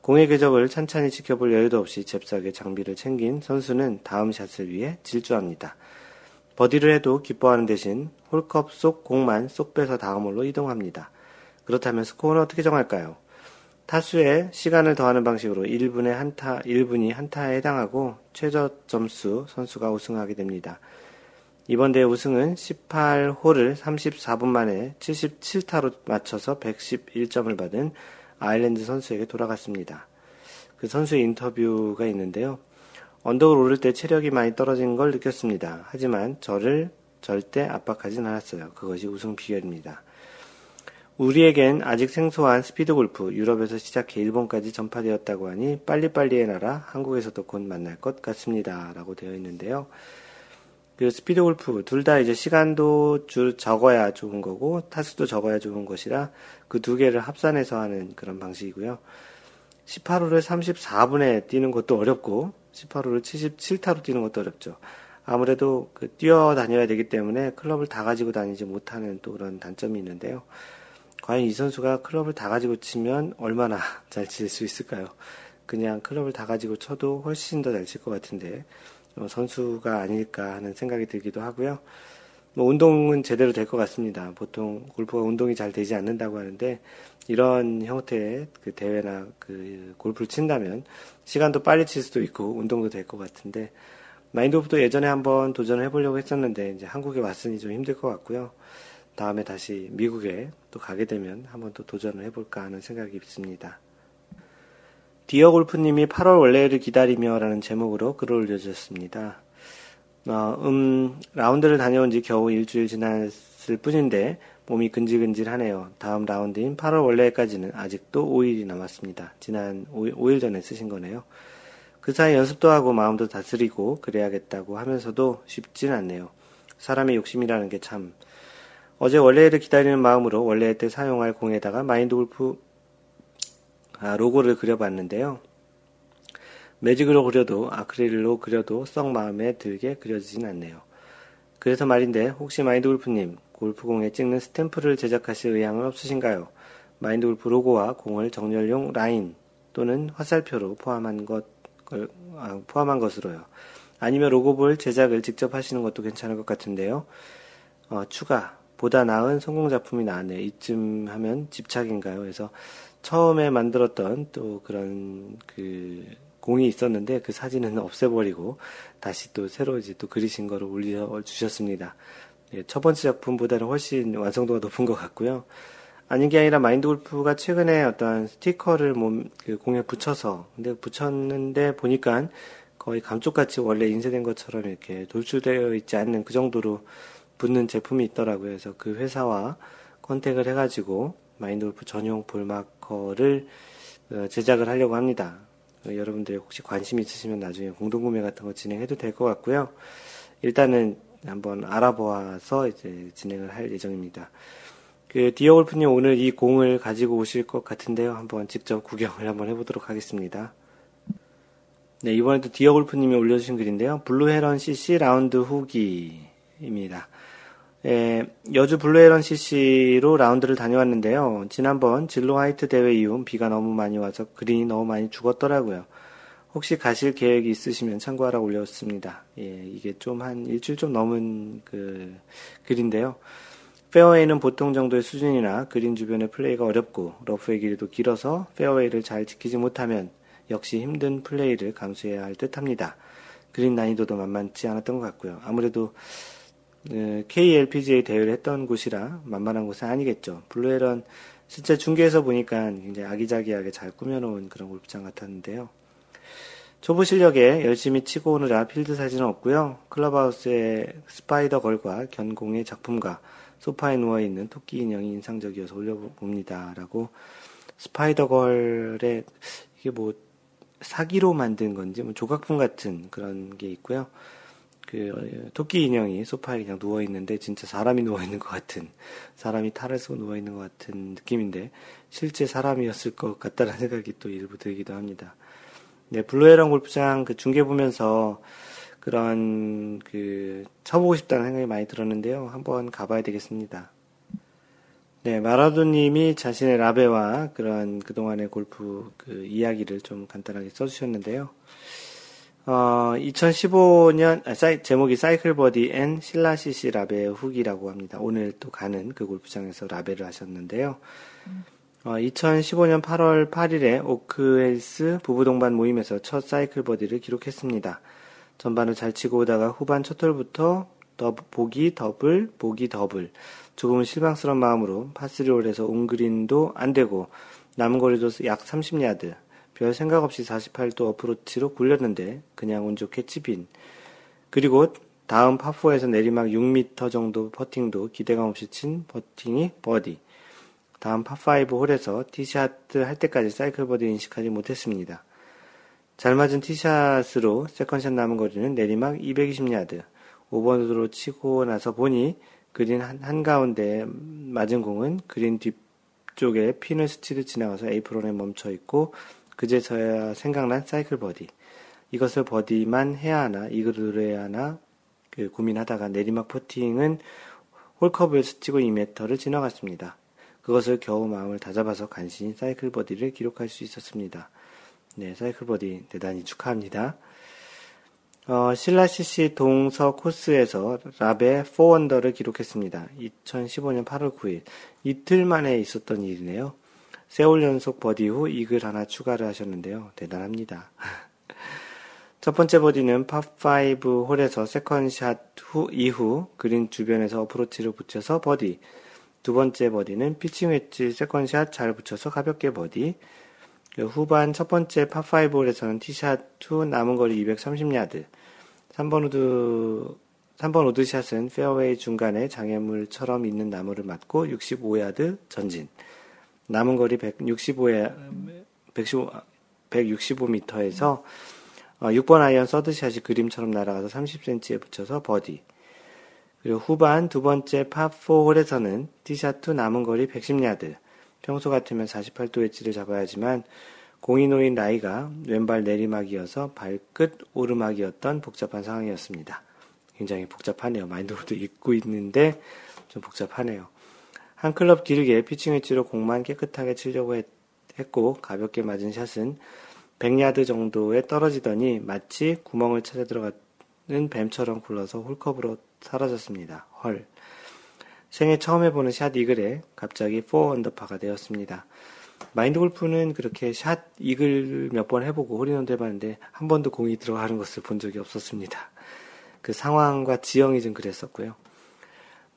공의 궤적을 찬찬히 지켜볼 여유도 없이 잽싸게 장비를 챙긴 선수는 다음 샷을 위해 질주합니다. 버디를 해도 기뻐하는 대신 홀컵 속 공만 쏙 빼서 다음 홀로 이동합니다. 그렇다면 스코어는 어떻게 정할까요? 타수에 시간을 더하는 방식으로 1분에 한타, 1분이 한타에 해당하고 최저 점수 선수가 우승하게 됩니다. 이번 대회 우승은 18홀을 34분 만에 77타로 맞춰서 111점을 받은 아일랜드 선수에게 돌아갔습니다. 그 선수의 인터뷰가 있는데요. 언덕을 오를 때 체력이 많이 떨어진 걸 느꼈습니다. 하지만 저를 절대 압박하진 않았어요. 그것이 우승 비결입니다. 우리에겐 아직 생소한 스피드 골프, 유럽에서 시작해 일본까지 전파되었다고 하니 빨리빨리의 나라, 한국에서도 곧 만날 것 같습니다. 라고 되어 있는데요. 그 스피드 골프 둘 다 이제 시간도 줄 적어야 좋은 거고 타수도 적어야 좋은 것이라 그 두 개를 합산해서 하는 그런 방식이고요. 18호를 34분에 뛰는 것도 어렵고 18호를 77타로 뛰는 것도 어렵죠. 아무래도 그 뛰어다녀야 되기 때문에 클럽을 다 가지고 다니지 못하는 또 그런 단점이 있는데요. 과연 이 선수가 클럽을 다 가지고 치면 얼마나 잘 칠 수 있을까요? 그냥 클럽을 다 가지고 쳐도 훨씬 더 잘 칠 것 같은데 어, 선수가 아닐까 하는 생각이 들기도 하고요. 뭐 운동은 제대로 될 것 같습니다. 보통 골프가 운동이 잘 되지 않는다고 하는데 이런 형태의 그 대회나 그 골프를 친다면 시간도 빨리 칠 수도 있고 운동도 될 것 같은데 마인드 오프도 예전에 한번 도전을 해보려고 했었는데 이제 한국에 왔으니 좀 힘들 것 같고요. 다음에 다시 미국에 또 가게 되면 한번 또 도전을 해볼까 하는 생각이 있습니다. 디어 골프님이 8월 원래를 기다리며 라는 제목으로 글을 올려주셨습니다. 어, 음, 라운드를 다녀온 지 겨우 일주일 지났을 뿐인데 몸이 근질근질하네요. 다음 라운드인 8월 원래까지는 아직도 5일이 남았습니다. 지난 5일, 5일 전에 쓰신 거네요. 그 사이 연습도 하고 마음도 다스리고 그래야겠다고 하면서도 쉽진 않네요. 사람의 욕심이라는 게 참. 어제 원래를 기다리는 마음으로 원래 때 사용할 공에다가 마인드 골프 아, 로고를 그려봤는데요. 매직으로 그려도 아크릴로 그려도 썩 마음에 들게 그려지진 않네요. 그래서 말인데 혹시 마인드 골프님 골프공에 찍는 스탬프를 제작하실 의향은 없으신가요? 마인드 골프 로고와 공을 정렬용 라인 또는 화살표로 포함한 것 아, 포함한 것으로요. 아니면 로고볼 제작을 직접 하시는 것도 괜찮을 것 같은데요. 어, 추가 보다 나은 성공 작품이 나왔네요. 이쯤 하면 집착인가요? 그래서 처음에 만들었던 또 그런 그 공이 있었는데 그 사진은 없애버리고 다시 또 새로 이제 또 그리신 거를 올려 주셨습니다. 예, 첫 번째 작품보다는 훨씬 완성도가 높은 것 같고요. 아닌 게 아니라 마인드 골프가 최근에 어떤 스티커를 몸, 그 공에 붙여서, 근데 붙였는데 보니까 거의 감쪽같이 원래 인쇄된 것처럼 이렇게 돌출되어 있지 않는 그 정도로 붙는 제품이 있더라고요. 그래서 그 회사와 contact을 해가지고 마인드 골프 전용 ball marker를 어, 제작을 하려고 합니다. 어, 여러분들 혹시 관심 있으시면 나중에 공동구매 같은 거 진행해도 될 것 같고요. 일단은 한번 알아보아서 이제 진행을 할 예정입니다. 그 디어골프님 오늘 이 공을 가지고 오실 것 같은데요. 한번 직접 구경을 한번 해보도록 하겠습니다. 네, 이번에도 디어골프님이 올려주신 글인데요. 블루헤런 CC 라운드 후기입니다. 예, 여주 블루헤런 CC로 라운드를 다녀왔는데요. 지난번 진로 하이트 대회 이후 비가 너무 많이 와서 그린이 너무 많이 죽었더라고요. 혹시 가실 계획이 있으시면 참고하라 올렸습니다. 예, 이게 좀 한 일주일 좀 넘은 그 글인데요. 페어웨이는 보통 정도의 수준이나 그린 주변의 플레이가 어렵고 러프의 길이도 길어서 페어웨이를 잘 지키지 못하면 역시 힘든 플레이를 감수해야 할 듯합니다. 그린 난이도도 만만치 않았던 것 같고요. 아무래도 그 KLPGA 대회를 했던 곳이라 만만한 곳은 아니겠죠. 블루헤런 실제 중계에서 보니까 굉장히 아기자기하게 잘 꾸며놓은 그런 골프장 같았는데요. 초보 실력에 열심히 치고 오느라 필드 사진은 없고요. 클럽하우스의 스파이더 걸과 견공의 작품과 소파에 누워있는 토끼 인형이 인상적이어서 올려봅니다. 라고 스파이더 걸의 이게 뭐 사기로 만든 건지 뭐 조각품 같은 그런 게 있고요. 그 토끼 인형이 소파에 그냥 누워 있는데 진짜 사람이 누워 있는 것 같은 사람이 탈을 쓰고 누워 있는 것 같은 느낌인데 실제 사람이었을 것 같다는 생각이 또 일부 들기도 합니다. 네, 블루헤런 골프장 그 중계 보면서 그런 그 쳐보고 싶다는 생각이 많이 들었는데요. 한번 가봐야 되겠습니다. 네, 마라도님이 자신의 라베와 그런 그동안의 골프 그 이야기를 좀 간단하게 써주셨는데요. 어, 2015년, 아, 사이, 제목이 사이클 버디 앤 실라시시 라베 후기라고 합니다. 오늘 또 가는 그 골프장에서 라베를 하셨는데요. 어, 2015년 8월 8일에 오크힐스 부부 동반 모임에서 첫 사이클 버디를 기록했습니다. 전반을 잘 치고 오다가 후반 첫 홀부터 더, 보기 더블, 보기 더블. 조금은 실망스러운 마음으로 파three홀에서 온그린도 안 되고 남은 거리도 약 30야드. 별 생각 없이 48도 어프로치로 굴렸는데 그냥 운 좋게 chip-in. 그리고 다음 파4에서 내리막 6m 정도 퍼팅도 기대감 없이 친 퍼팅이 버디. 다음 파5 홀에서 티샷 할 때까지 사이클 버디 인식하지 못했습니다. 잘 맞은 티샷으로 second shot 남은 거리는 내리막 220야드. 5번으로 치고 나서 보니 그린 한, 한가운데 맞은 공은 그린 뒤쪽에 핀을 스치듯 지나가서 에이프론에 멈춰 있고 그제서야 생각난 사이클 버디. 이것을 버디만 해야 하나 이글을 해야 하나 그 고민하다가 내리막 퍼팅은 홀컵을 스치고 2m를 지나갔습니다. 그것을 겨우 마음을 다잡아서 간신히 사이클 버디를 기록할 수 있었습니다. 네, 사이클 버디 대단히 축하합니다. 어, 신라CC 동서 코스에서 라베 4under를 기록했습니다. 2015년 8월 9일. 이틀 만에 있었던 일이네요. 세 홀 연속 버디 후 이글 하나 추가를 하셨는데요. 대단합니다. 첫 번째 버디는 파5 홀에서 second shot 후, 이후 그린 주변에서 어프로치를 붙여서 버디. 두 번째 버디는 피칭 웨지 second shot 잘 붙여서 가볍게 버디. 그 후반 첫 번째 파5 홀에서는 티샷 후 남은 거리 230야드. 3번 우드, 3번 우드샷은 페어웨이 중간에 장애물처럼 있는 나무를 맞고 65야드 전진. 남은 거리 165야, 165, 165m에서 6번 아이언 서드샷이 그림처럼 날아가서 30cm에 붙여서 버디. 그리고 후반 두 번째 파4 홀에서는 티샷 후 남은 거리 110야드. 평소 같으면 48도 웨지를 잡아야 하지만 공이 놓인 라이가 왼발 내리막이어서 발끝 오르막이었던 복잡한 상황이었습니다. 굉장히 복잡하네요. 마인드로도 읽고 있는데 좀 복잡하네요. 한 클럽 길게 피칭 웨지로 공만 깨끗하게 치려고 했, 고 가볍게 맞은 샷은 100야드 정도에 떨어지더니 마치 구멍을 찾아 들어가는 뱀처럼 굴러서 홀컵으로 사라졌습니다. 헐. 생애 처음 해보는 샷 이글에 갑자기 4 언더파가 되었습니다. 마인드 골프는 그렇게 샷 이글 몇 번 해보고 홀인원도 해봤는데 한 번도 공이 들어가는 것을 본 적이 없었습니다. 그 상황과 지형이 좀 그랬었고요.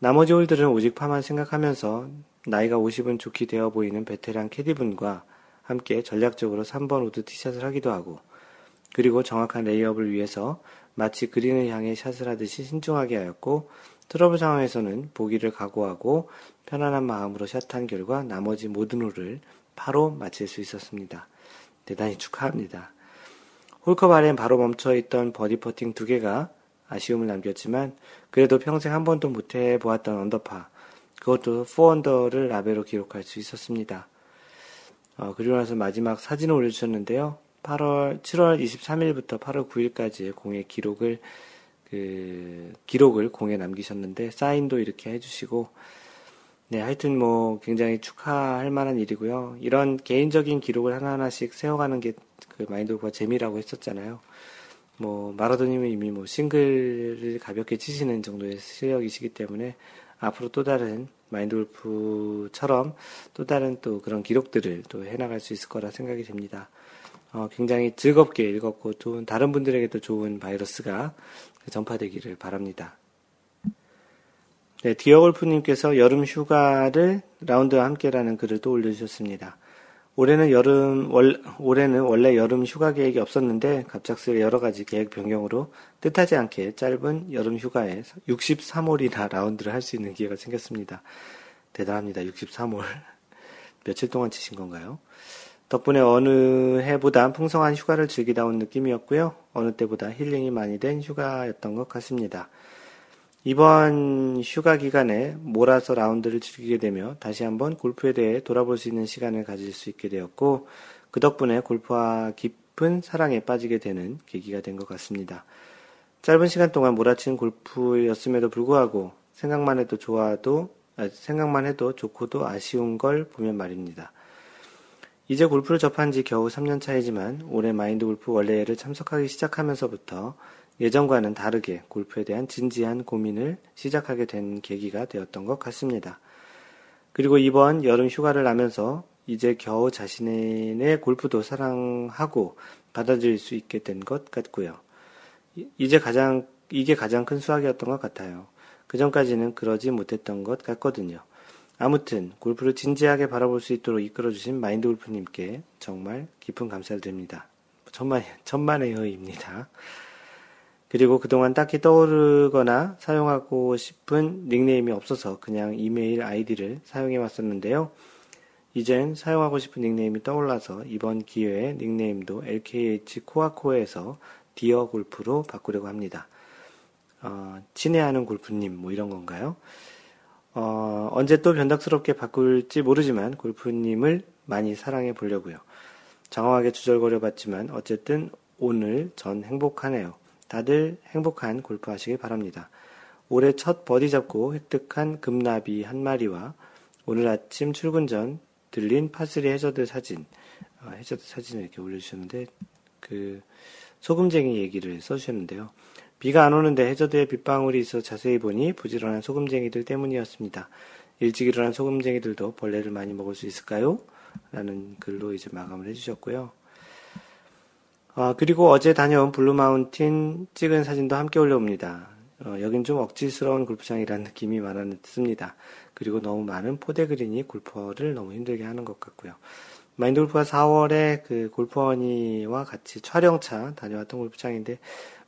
나머지 홀들은 오직 파만 생각하면서 나이가 50은 족히 되어 보이는 베테랑 캐디분과 함께 전략적으로 3번 우드 티샷을 하기도 하고 그리고 정확한 lay-up을 위해서 마치 그린을 향해 샷을 하듯이 신중하게 하였고 트러블 상황에서는 보기를 각오하고 편안한 마음으로 샷한 결과 나머지 모든 홀을 파로 마칠 수 있었습니다. 대단히 축하합니다. 홀컵 아래엔 바로 멈춰있던 버디 퍼팅 두 개가 아쉬움을 남겼지만 그래도 평생 한 번도 못 해 보았던 언더파 그것도 4under를 라베로 기록할 수 있었습니다. 어, 그리고 나서 마지막 사진을 올려주셨는데요. 8월, 7월 23일부터 8월 9일까지 공의 기록을, 그, 기록을 공에 남기셨는데, 사인도 이렇게 해주시고, 네, 하여튼 뭐, 굉장히 축하할 만한 일이고요. 이런 개인적인 기록을 하나하나씩 세워가는 게 그 마인드골프가 재미라고 했었잖아요. 뭐, 마라도님은 이미 뭐, 싱글을 가볍게 치시는 정도의 실력이시기 때문에, 앞으로 또 다른 마인드 골프처럼 또 다른 또 그런 기록들을 또 해나갈 수 있을 거라 생각이 됩니다. 어, 굉장히 즐겁게 읽었고 좋은 다른 분들에게도 좋은 바이러스가 전파되기를 바랍니다. 네, 디어골프님께서 여름 휴가를 라운드와 함께라는 글을 또 올려주셨습니다. 올해는 여름, 월, 올해는 원래 여름 휴가 계획이 없었는데 갑작스레 여러 가지 계획 변경으로 뜻하지 않게 짧은 여름 휴가에 63홀이나 라운드를 할 수 있는 기회가 생겼습니다. 대단합니다. 63홀. 며칠 동안 치신 건가요? 덕분에 어느 해보다 풍성한 휴가를 즐기다 온 느낌이었고요. 어느 때보다 힐링이 많이 된 휴가였던 것 같습니다. 이번 휴가 기간에 몰아서 라운드를 즐기게 되며 다시 한번 골프에 대해 돌아볼 수 있는 시간을 가질 수 있게 되었고 그 덕분에 골프와 깊은 사랑에 빠지게 되는 계기가 된 것 같습니다. 짧은 시간 동안 몰아친 골프였음에도 불구하고 생각만 해도 좋아도 아, 생각만 해도 좋고도 아쉬운 걸 보면 말입니다. 이제 골프를 접한 지 겨우 3년 차이지만 올해 마인드 골프 원래를 참석하기 시작하면서부터 예전과는 다르게 골프에 대한 진지한 고민을 시작하게 된 계기가 되었던 것 같습니다. 그리고 이번 여름 휴가를 나면서 이제 겨우 자신의 골프도 사랑하고 받아들일 수 있게 된 것 같고요. 이제 가장, 이게 가장 큰 수확이었던 것 같아요. 그 전까지는 그러지 못했던 것 같거든요. 아무튼 골프를 진지하게 바라볼 수 있도록 이끌어주신 마인드 골프님께 정말 깊은 감사를 드립니다. 천만, 천만의 허입니다. 그리고 그동안 딱히 떠오르거나 사용하고 싶은 닉네임이 없어서 그냥 이메일 아이디를 사용해 왔었는데요. 이젠 사용하고 싶은 닉네임이 떠올라서 이번 기회에 닉네임도 LKH 코아코에서 Dear 골프로 바꾸려고 합니다. 어, 친애하는 골프님, 뭐 이런 건가요? 어, 언제 또 변덕스럽게 바꿀지 모르지만 골프님을 많이 사랑해 보려고요. 장황하게 주절거려 봤지만 어쨌든 오늘 전 행복하네요. 다들 행복한 골프 하시길 바랍니다. 올해 첫 버디 잡고 획득한 금나비 한 마리와 오늘 아침 출근 전 들린 파three 해저드 사진, 어, 해저드 사진을 이렇게 올려주셨는데, 그, 소금쟁이 얘기를 써주셨는데요. 비가 안 오는데 해저드에 빗방울이 있어 자세히 보니 부지런한 소금쟁이들 때문이었습니다. 일찍 일어난 소금쟁이들도 벌레를 많이 먹을 수 있을까요? 라는 글로 이제 마감을 해주셨고요. 어, 그리고 어제 다녀온 블루마운틴 찍은 사진도 함께 올려옵니다. 어, 여긴 좀 억지스러운 골프장이라는 느낌이 많았습니다. 그리고 너무 많은 포대 그린이 골퍼를 너무 힘들게 하는 것 같고요. 마인드 골프가 4월에 그 골프원이와 같이 촬영차 다녀왔던 골프장인데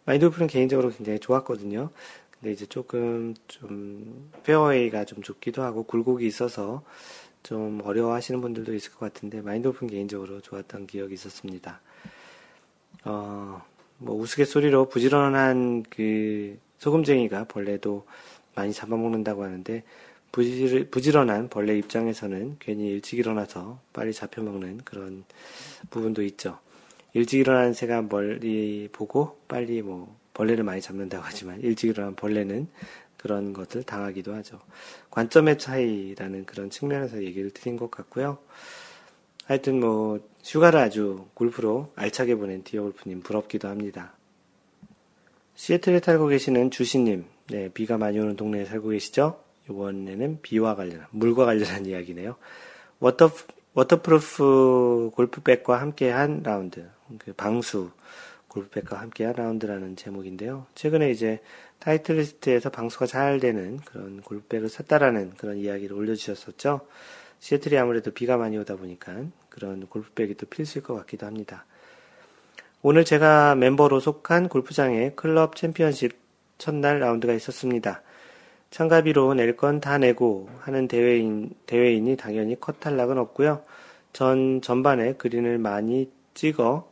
마인드 골프는 개인적으로 굉장히 좋았거든요. 근데 이제 조금 좀 페어웨이가 좀 좁기도 하고 굴곡이 있어서 좀 어려워하시는 분들도 있을 것 같은데 마인드 골프는 개인적으로 좋았던 기억이 있었습니다. 어, 뭐 우스갯소리로 부지런한 그 소금쟁이가 벌레도 많이 잡아먹는다고 하는데 부지, 부지런한 벌레 입장에서는 괜히 일찍 일어나서 빨리 잡혀먹는 그런 부분도 있죠. 일찍 일어나는 새가 멀리 보고 빨리 뭐 벌레를 많이 잡는다고 하지만 일찍 일어난 벌레는 그런 것을 당하기도 하죠. 관점의 차이라는 그런 측면에서 얘기를 드린 것 같고요. 하여튼 뭐 휴가를 아주 골프로 알차게 보낸 디어 골프님 부럽기도 합니다. 시애틀에 살고 계시는 주시님, 네, 비가 많이 오는 동네에 살고 계시죠? 이번에는 비와 관련한, 물과 관련한 이야기네요. water, waterproof 골프백과 함께 한 라운드, 그 방수 골프백과 함께 한 라운드라는 제목인데요. 최근에 이제 타이틀리스트에서 방수가 잘 되는 그런 골프백을 샀다라는 그런 이야기를 올려주셨었죠. 시애틀이 아무래도 비가 많이 오다 보니까 그런 골프백이 또 필수일 것 같기도 합니다. 오늘 제가 멤버로 속한 골프장에 클럽 챔피언십 첫날 라운드가 있었습니다. 참가비로 낼 건 다 내고 하는 대회인, 대회인이 당연히 컷 탈락은 없고요. 전 전반에 그린을 많이 찍어,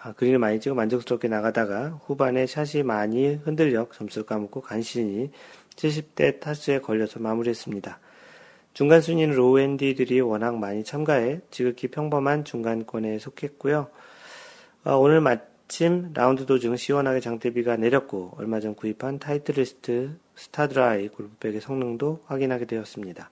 아, 그린을 많이 찍어 만족스럽게 나가다가 후반에 샷이 많이 흔들려 점수를 까먹고 간신히 70대 타수에 걸려서 마무리했습니다. 중간 순위는 로우앤디들이 워낙 많이 참가해 지극히 평범한 중간권에 속했고요. 어, 오늘 마침 라운드 도중 시원하게 장대비가 내렸고 얼마 전 구입한 타이틀리스트 StaDry 골프백의 성능도 확인하게 되었습니다.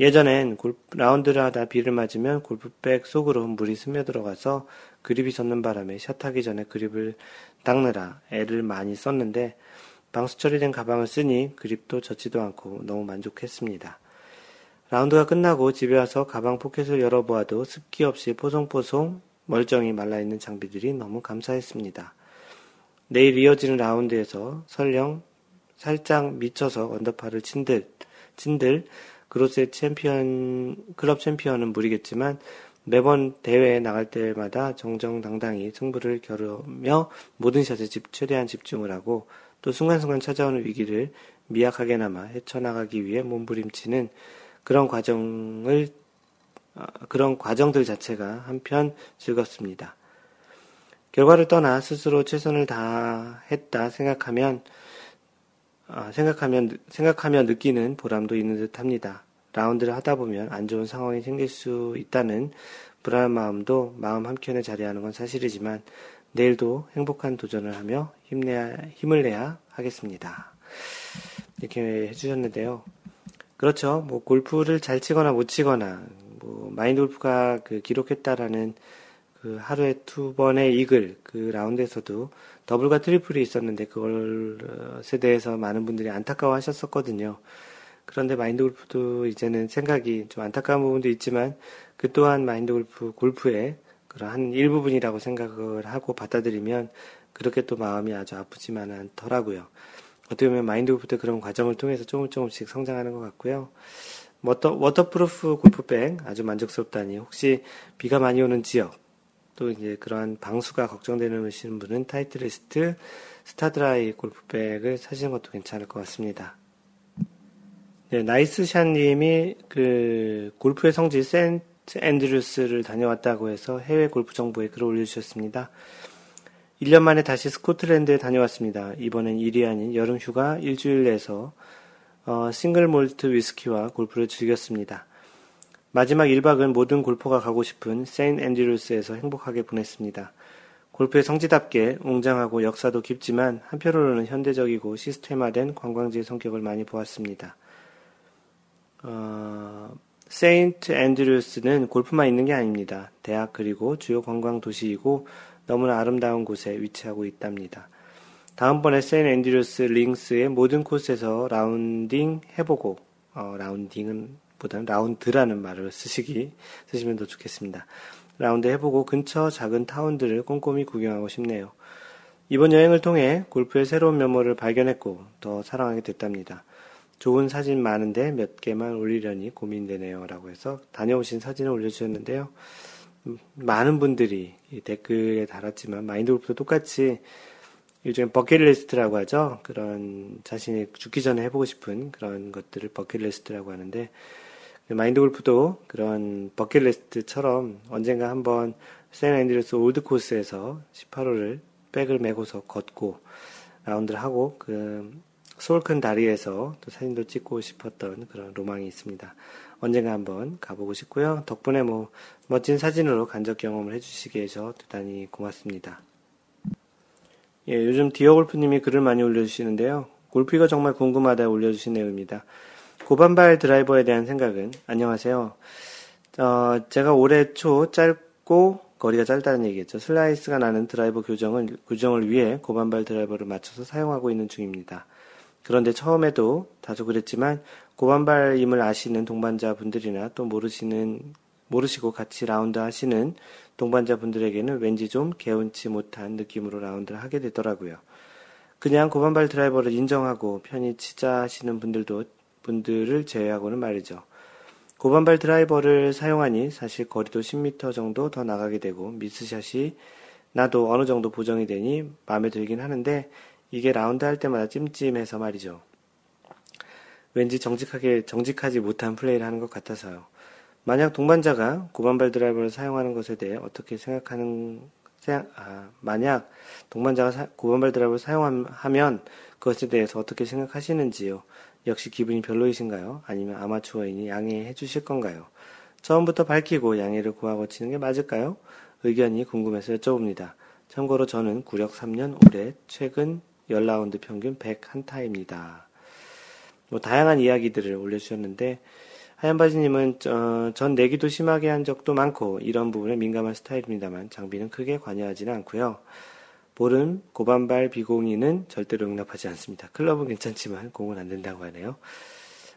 예전엔 골프, 라운드를 하다 비를 맞으면 골프백 속으로 물이 스며들어가서 그립이 젖는 바람에 샷하기 전에 그립을 닦느라 애를 많이 썼는데 방수 처리된 가방을 쓰니 그립도 젖지도 않고 너무 만족했습니다. 라운드가 끝나고 집에 와서 가방 포켓을 열어보아도 습기 없이 포송포송 멀쩡히 말라있는 장비들이 너무 감사했습니다. 내일 이어지는 라운드에서 설령 살짝 미쳐서 언더파를 친들, 친들, 그로스의 챔피언, 클럽 챔피언은 무리겠지만 매번 대회에 나갈 때마다 정정당당히 승부를 겨루며 모든 샷에 집, 최대한 집중을 하고 또 순간순간 찾아오는 위기를 미약하게나마 헤쳐나가기 위해 몸부림치는 그런 과정을 아, 그런 과정들 자체가 한편 즐겁습니다. 결과를 떠나 스스로 최선을 다했다 생각하면 아, 생각하면 생각하며 느끼는 보람도 있는 듯합니다. 라운드를 하다 보면 안 좋은 상황이 생길 수 있다는 불안한 마음도 마음 한켠에 자리하는 건 사실이지만 내일도 행복한 도전을 하며 힘내야 힘을 내야 하겠습니다. 이렇게 해주셨는데요. 그렇죠. 뭐 골프를 잘 치거나 못 치거나 뭐 마인드 골프가 그 기록했다라는 그 하루에 두 번의 이글 그 라운드에서도 더블과 트리플이 있었는데 그걸에 대해서 많은 분들이 안타까워 하셨었거든요. 그런데 마인드 골프도 이제는 생각이 좀 안타까운 부분도 있지만 그 또한 마인드 골프 골프의 그런 한 일부분이라고 생각을 하고 받아들이면 그렇게 또 마음이 아주 아프지만 않더라고요. 어떻게 보면 마인드 골프 때 그런 과정을 통해서 조금 조금씩 성장하는 것 같고요. water, waterproof 골프백 아주 만족스럽다니 혹시 비가 많이 오는 지역 또 이제 그러한 방수가 걱정되는 분은 타이틀리스트 스타드라이 골프백을 사시는 것도 괜찮을 것 같습니다. 네, 나이스샷님이 그 골프의 성지 세인트 앤드루스를 다녀왔다고 해서 해외 골프 정보에 글을 올려주셨습니다. 1년 만에 다시 스코틀랜드에 다녀왔습니다. 이번엔 일이 아닌 여름 휴가 일주일 내서 어, single malt 위스키와 골프를 즐겼습니다. 마지막 1박은 모든 골퍼가 가고 싶은 세인 앤드루스에서 행복하게 보냈습니다. 골프의 성지답게 웅장하고 역사도 깊지만 한편으로는 현대적이고 시스템화된 관광지의 성격을 많이 보았습니다. 어, 세인트 앤드루스는 골프만 있는 게 아닙니다. 대학 그리고 주요 관광 도시이고 너무나 아름다운 곳에 위치하고 있답니다. 다음번에 세인 앤드루스 링스의 모든 코스에서 라운딩 해보고 어, 라운딩은 보다는 라운드라는 말을 쓰시기 쓰시면 더 좋겠습니다. 라운드 해보고 근처 작은 타운들을 꼼꼼히 구경하고 싶네요. 이번 여행을 통해 골프의 새로운 면모를 발견했고 더 사랑하게 됐답니다. 좋은 사진 많은데 몇 개만 올리려니 고민되네요. 라고 해서 다녀오신 사진을 올려주셨는데요. 음, 많은 분들이 댓글에 달았지만 마인드 골프도 똑같이 요즘 버킷리스트라고 하죠. 그런 자신이 죽기 전에 해보고 싶은 그런 것들을 버킷리스트라고 하는데 마인드 골프도 그런 버킷리스트처럼 언젠가 한번 세인 앤드루스 올드 코스에서 18홀을 백을 메고서 걷고 라운드를 하고 그 스윌컨 다리에서 또 사진도 찍고 싶었던 그런 로망이 있습니다. 언젠가 한번 가보고 싶고요. 덕분에 뭐 멋진 사진으로 간접 경험을 해주시게 해서 대단히 고맙습니다. 예, 요즘 디어골프님이 글을 많이 올려주시는데요. 골프가 정말 궁금하다 올려주신 내용입니다. 고반발 드라이버에 대한 생각은 안녕하세요. 어, 제가 올해 초 짧고 거리가 짧다는 얘기겠죠. 슬라이스가 나는 드라이버 교정을 교정을 위해 고반발 드라이버를 맞춰서 사용하고 있는 중입니다. 그런데 처음에도 다소 그랬지만 고반발임을 아시는 동반자 분들이나 또 모르시는 모르시고 같이 라운드 하시는 동반자 분들에게는 왠지 좀 개운치 못한 느낌으로 라운드를 하게 되더라고요. 그냥 고반발 드라이버를 인정하고 편히 치자 하시는 분들도 분들을 제외하고는 말이죠. 고반발 드라이버를 사용하니 사실 거리도 10m 정도 더 나가게 되고 미스샷이 나도 어느 정도 보정이 되니 마음에 들긴 하는데 이게 라운드 할 때마다 찜찜해서 말이죠. 왠지 정직하게 정직하지 못한 플레이를 하는 것 같아서요. 만약 동반자가 고반발 드라이버를 사용하는 것에 대해 어떻게 생각하는 아, 만약 동반자가 사, 고반발 드라이버를 사용하면 그것에 대해서 어떻게 생각하시는지요? 역시 기분이 별로이신가요? 아니면 아마추어이니 양해해 주실 건가요? 처음부터 밝히고 양해를 구하고 치는 게 맞을까요? 의견이 궁금해서 여쭤봅니다. 참고로 저는 구력 3년 올해 최근 10라운드 평균 101타입니다. 뭐 다양한 이야기들을 올려주셨는데 하얀바지님은 어, 전 내기도 심하게 한 적도 많고 이런 부분에 민감한 스타일입니다만 장비는 크게 관여하지는 않고요. 볼은 고반발 비공이는 절대로 용납하지 않습니다. 클럽은 괜찮지만 공은 안 된다고 하네요.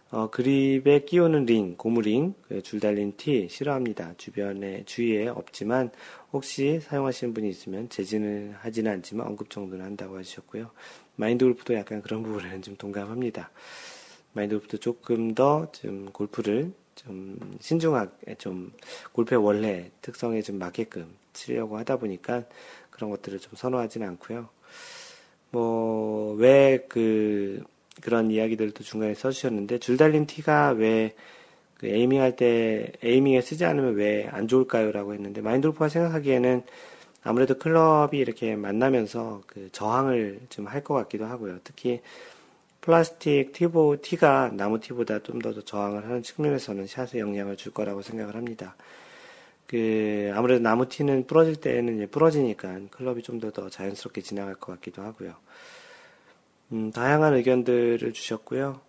어, 그립에 끼우는 링, 고무링, 그줄 달린 티 싫어합니다. 주변에 주위에 없지만 혹시 사용하시는 분이 있으면 제지는 하지는 않지만 언급 정도는 한다고 하셨고요. 마인드 골프도 약간 그런 부분에는 좀 동감합니다. 마인드 골프도 조금 더 좀 골프를 좀 신중하게 좀 골프의 원래 특성에 좀 맞게끔 치려고 하다 보니까 그런 것들을 좀 선호하지는 않고요. 뭐, 왜 그, 그런 이야기들도 중간에 써주셨는데, 줄 달린 티가 왜, 그 에이밍 할 때, 에이밍에 쓰지 않으면 왜 안 좋을까요? 라고 했는데, 마인드골프가 생각하기에는 아무래도 클럽이 이렇게 만나면서 그 저항을 좀 할 것 같기도 하고요. 특히 플라스틱 티보, 티가 나무 티보다 좀 더 저항을 하는 측면에서는 샷에 영향을 줄 거라고 생각을 합니다. 그 아무래도 나무 티는 부러질 때는 부러지니까 클럽이 좀 더 더 자연스럽게 지나갈 것 같기도 하고요. 음, 다양한 의견들을 주셨고요.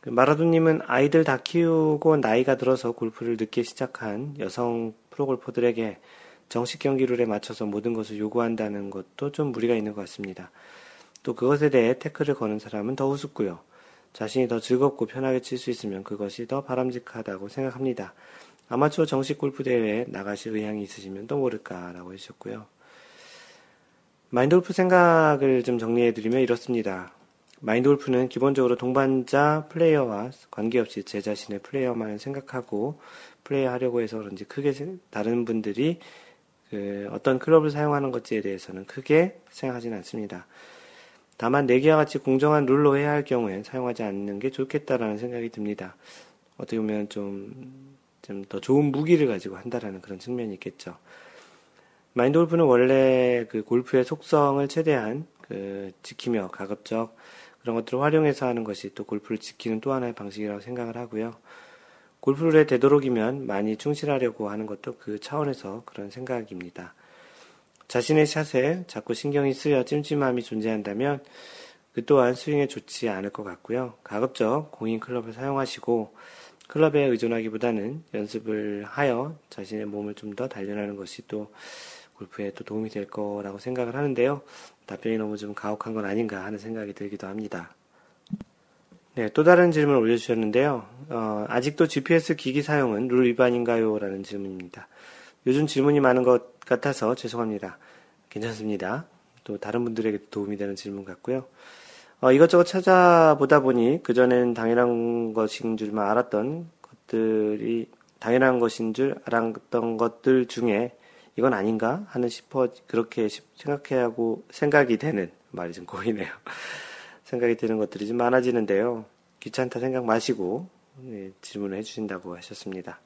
그 마라도님은 아이들 다 키우고 나이가 들어서 골프를 늦게 시작한 여성 프로골퍼들에게 정식 경기 룰에 맞춰서 모든 것을 요구한다는 것도 좀 무리가 있는 것 같습니다. 또 그것에 대해 태클을 거는 사람은 더 우습고요. 자신이 더 즐겁고 편하게 칠 수 있으면 그것이 더 바람직하다고 생각합니다. 아마추어 정식 골프 대회에 나가실 의향이 있으시면 또 모를까라고 해주셨고요. 마인드 골프 생각을 좀 정리해드리면 이렇습니다. 마인드 골프는 기본적으로 동반자 플레이어와 관계없이 제 자신의 플레이어만 생각하고 플레이하려고 해서 그런지 크게 다른 분들이 그 어떤 클럽을 사용하는 것에 대해서는 크게 생각하지는 않습니다. 다만 내기와 같이 공정한 룰로 해야 할 경우엔 사용하지 않는 게 좋겠다라는 생각이 듭니다. 어떻게 보면 좀 좀 더 좋은 무기를 가지고 한다라는 그런 측면이 있겠죠. 마인드 골프는 원래 그 골프의 속성을 최대한 그 지키며 가급적 그런 것들을 활용해서 하는 것이 또 골프를 지키는 또 하나의 방식이라고 생각을 하고요. 골프를 되도록이면 많이 충실하려고 하는 것도 그 차원에서 그런 생각입니다. 자신의 샷에 자꾸 신경이 쓰여 찜찜함이 존재한다면 그 또한 스윙에 좋지 않을 것 같고요. 가급적 공인 클럽을 사용하시고 클럽에 의존하기보다는 연습을 하여 자신의 몸을 좀 더 단련하는 것이 또 골프에 또 도움이 될 거라고 생각을 하는데요. 답변이 너무 좀 가혹한 건 아닌가 하는 생각이 들기도 합니다. 네, 또 다른 질문을 올려주셨는데요. 어, 아직도 GPS 기기 사용은 룰 위반인가요? 라는 질문입니다. 요즘 질문이 많은 것 같아서 죄송합니다. 괜찮습니다. 또 다른 분들에게 도움이 되는 질문 같고요. 어, 이것저것 찾아보다 보니 그전엔 당연한 것인 줄만 알았던 것들이 당연한 것인 줄 알았던 것들 중에 이건 아닌가 하는 싶어 그렇게 생각해 하고 생각이 되는 말이 좀 꼬이네요. 생각이 드는 것들이 좀 많아지는데요. 귀찮다 생각 마시고 네, 질문을 해주신다고 하셨습니다.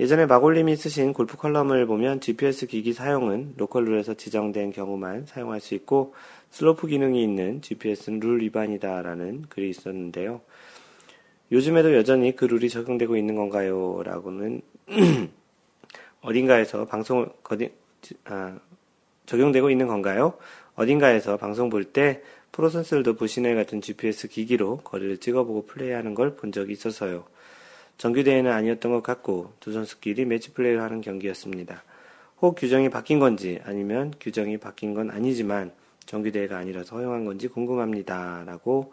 예전에 마골님이 쓰신 골프 컬럼을 보면 GPS 기기 사용은 로컬 룰에서 지정된 경우만 사용할 수 있고 슬로프 기능이 있는 GPS는 룰 위반이다라는 글이 있었는데요. 요즘에도 여전히 그 룰이 적용되고 있는 건가요? 라고는 어딘가에서 방송을 거디, 아, 적용되고 있는 건가요? 어딘가에서 방송 볼 때 프로 선수들도 부시넬 같은 GPS 기기로 거리를 찍어보고 플레이하는 걸 본 적이 있어서요. 정규 대회는 아니었던 것 같고 두 선수끼리 매치 플레이를 하는 경기였습니다. 혹 규정이 바뀐 건지 아니면 규정이 바뀐 건 아니지만 정규 대회가 아니라서 허용한 건지 궁금합니다 라고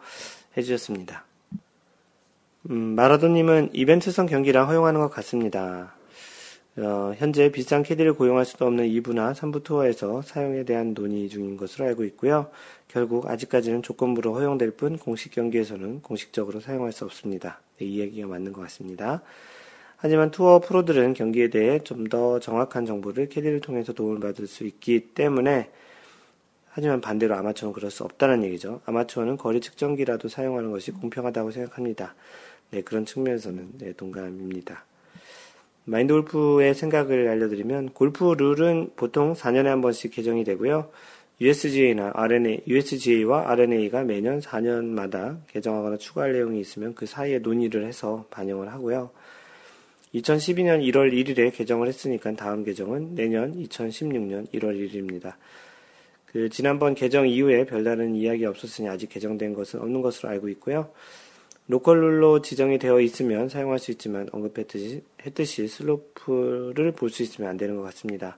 해주셨습니다. 음, 마라도님은 이벤트성 경기라 허용하는 것 같습니다. 어, 현재 비싼 캐디를 고용할 수도 없는 2부나 3부 투어에서 사용에 대한 논의 중인 것으로 알고 있고요. 결국 아직까지는 조건부로 허용될 뿐 공식 경기에서는 공식적으로 사용할 수 없습니다. 네, 이 얘기가 맞는 것 같습니다. 하지만 투어 프로들은 경기에 대해 좀 더 정확한 정보를 캐디를 통해서 도움을 받을 수 있기 때문에 하지만 반대로 아마추어는 그럴 수 없다는 얘기죠. 아마추어는 거리 측정기라도 사용하는 것이 공평하다고 생각합니다. 네, 그런 측면에서는 네, 동감입니다. 마인드 골프의 생각을 알려드리면 골프 룰은 보통 4년에 한 번씩 개정이 되고요. USGA나 RNA, USGA와 RNA가 매년 4년마다 개정하거나 추가할 내용이 있으면 그 사이에 논의를 해서 반영을 하고요. 2012년 1월 1일에 개정을 했으니까 다음 개정은 내년 2016년 1월 1일입니다. 그 지난번 개정 이후에 별다른 이야기 없었으니 아직 개정된 것은 없는 것으로 알고 있고요. 로컬 룰로 지정이 되어 있으면 사용할 수 있지만 언급했듯이 했듯이 슬로프를 볼 수 있으면 안 되는 것 같습니다.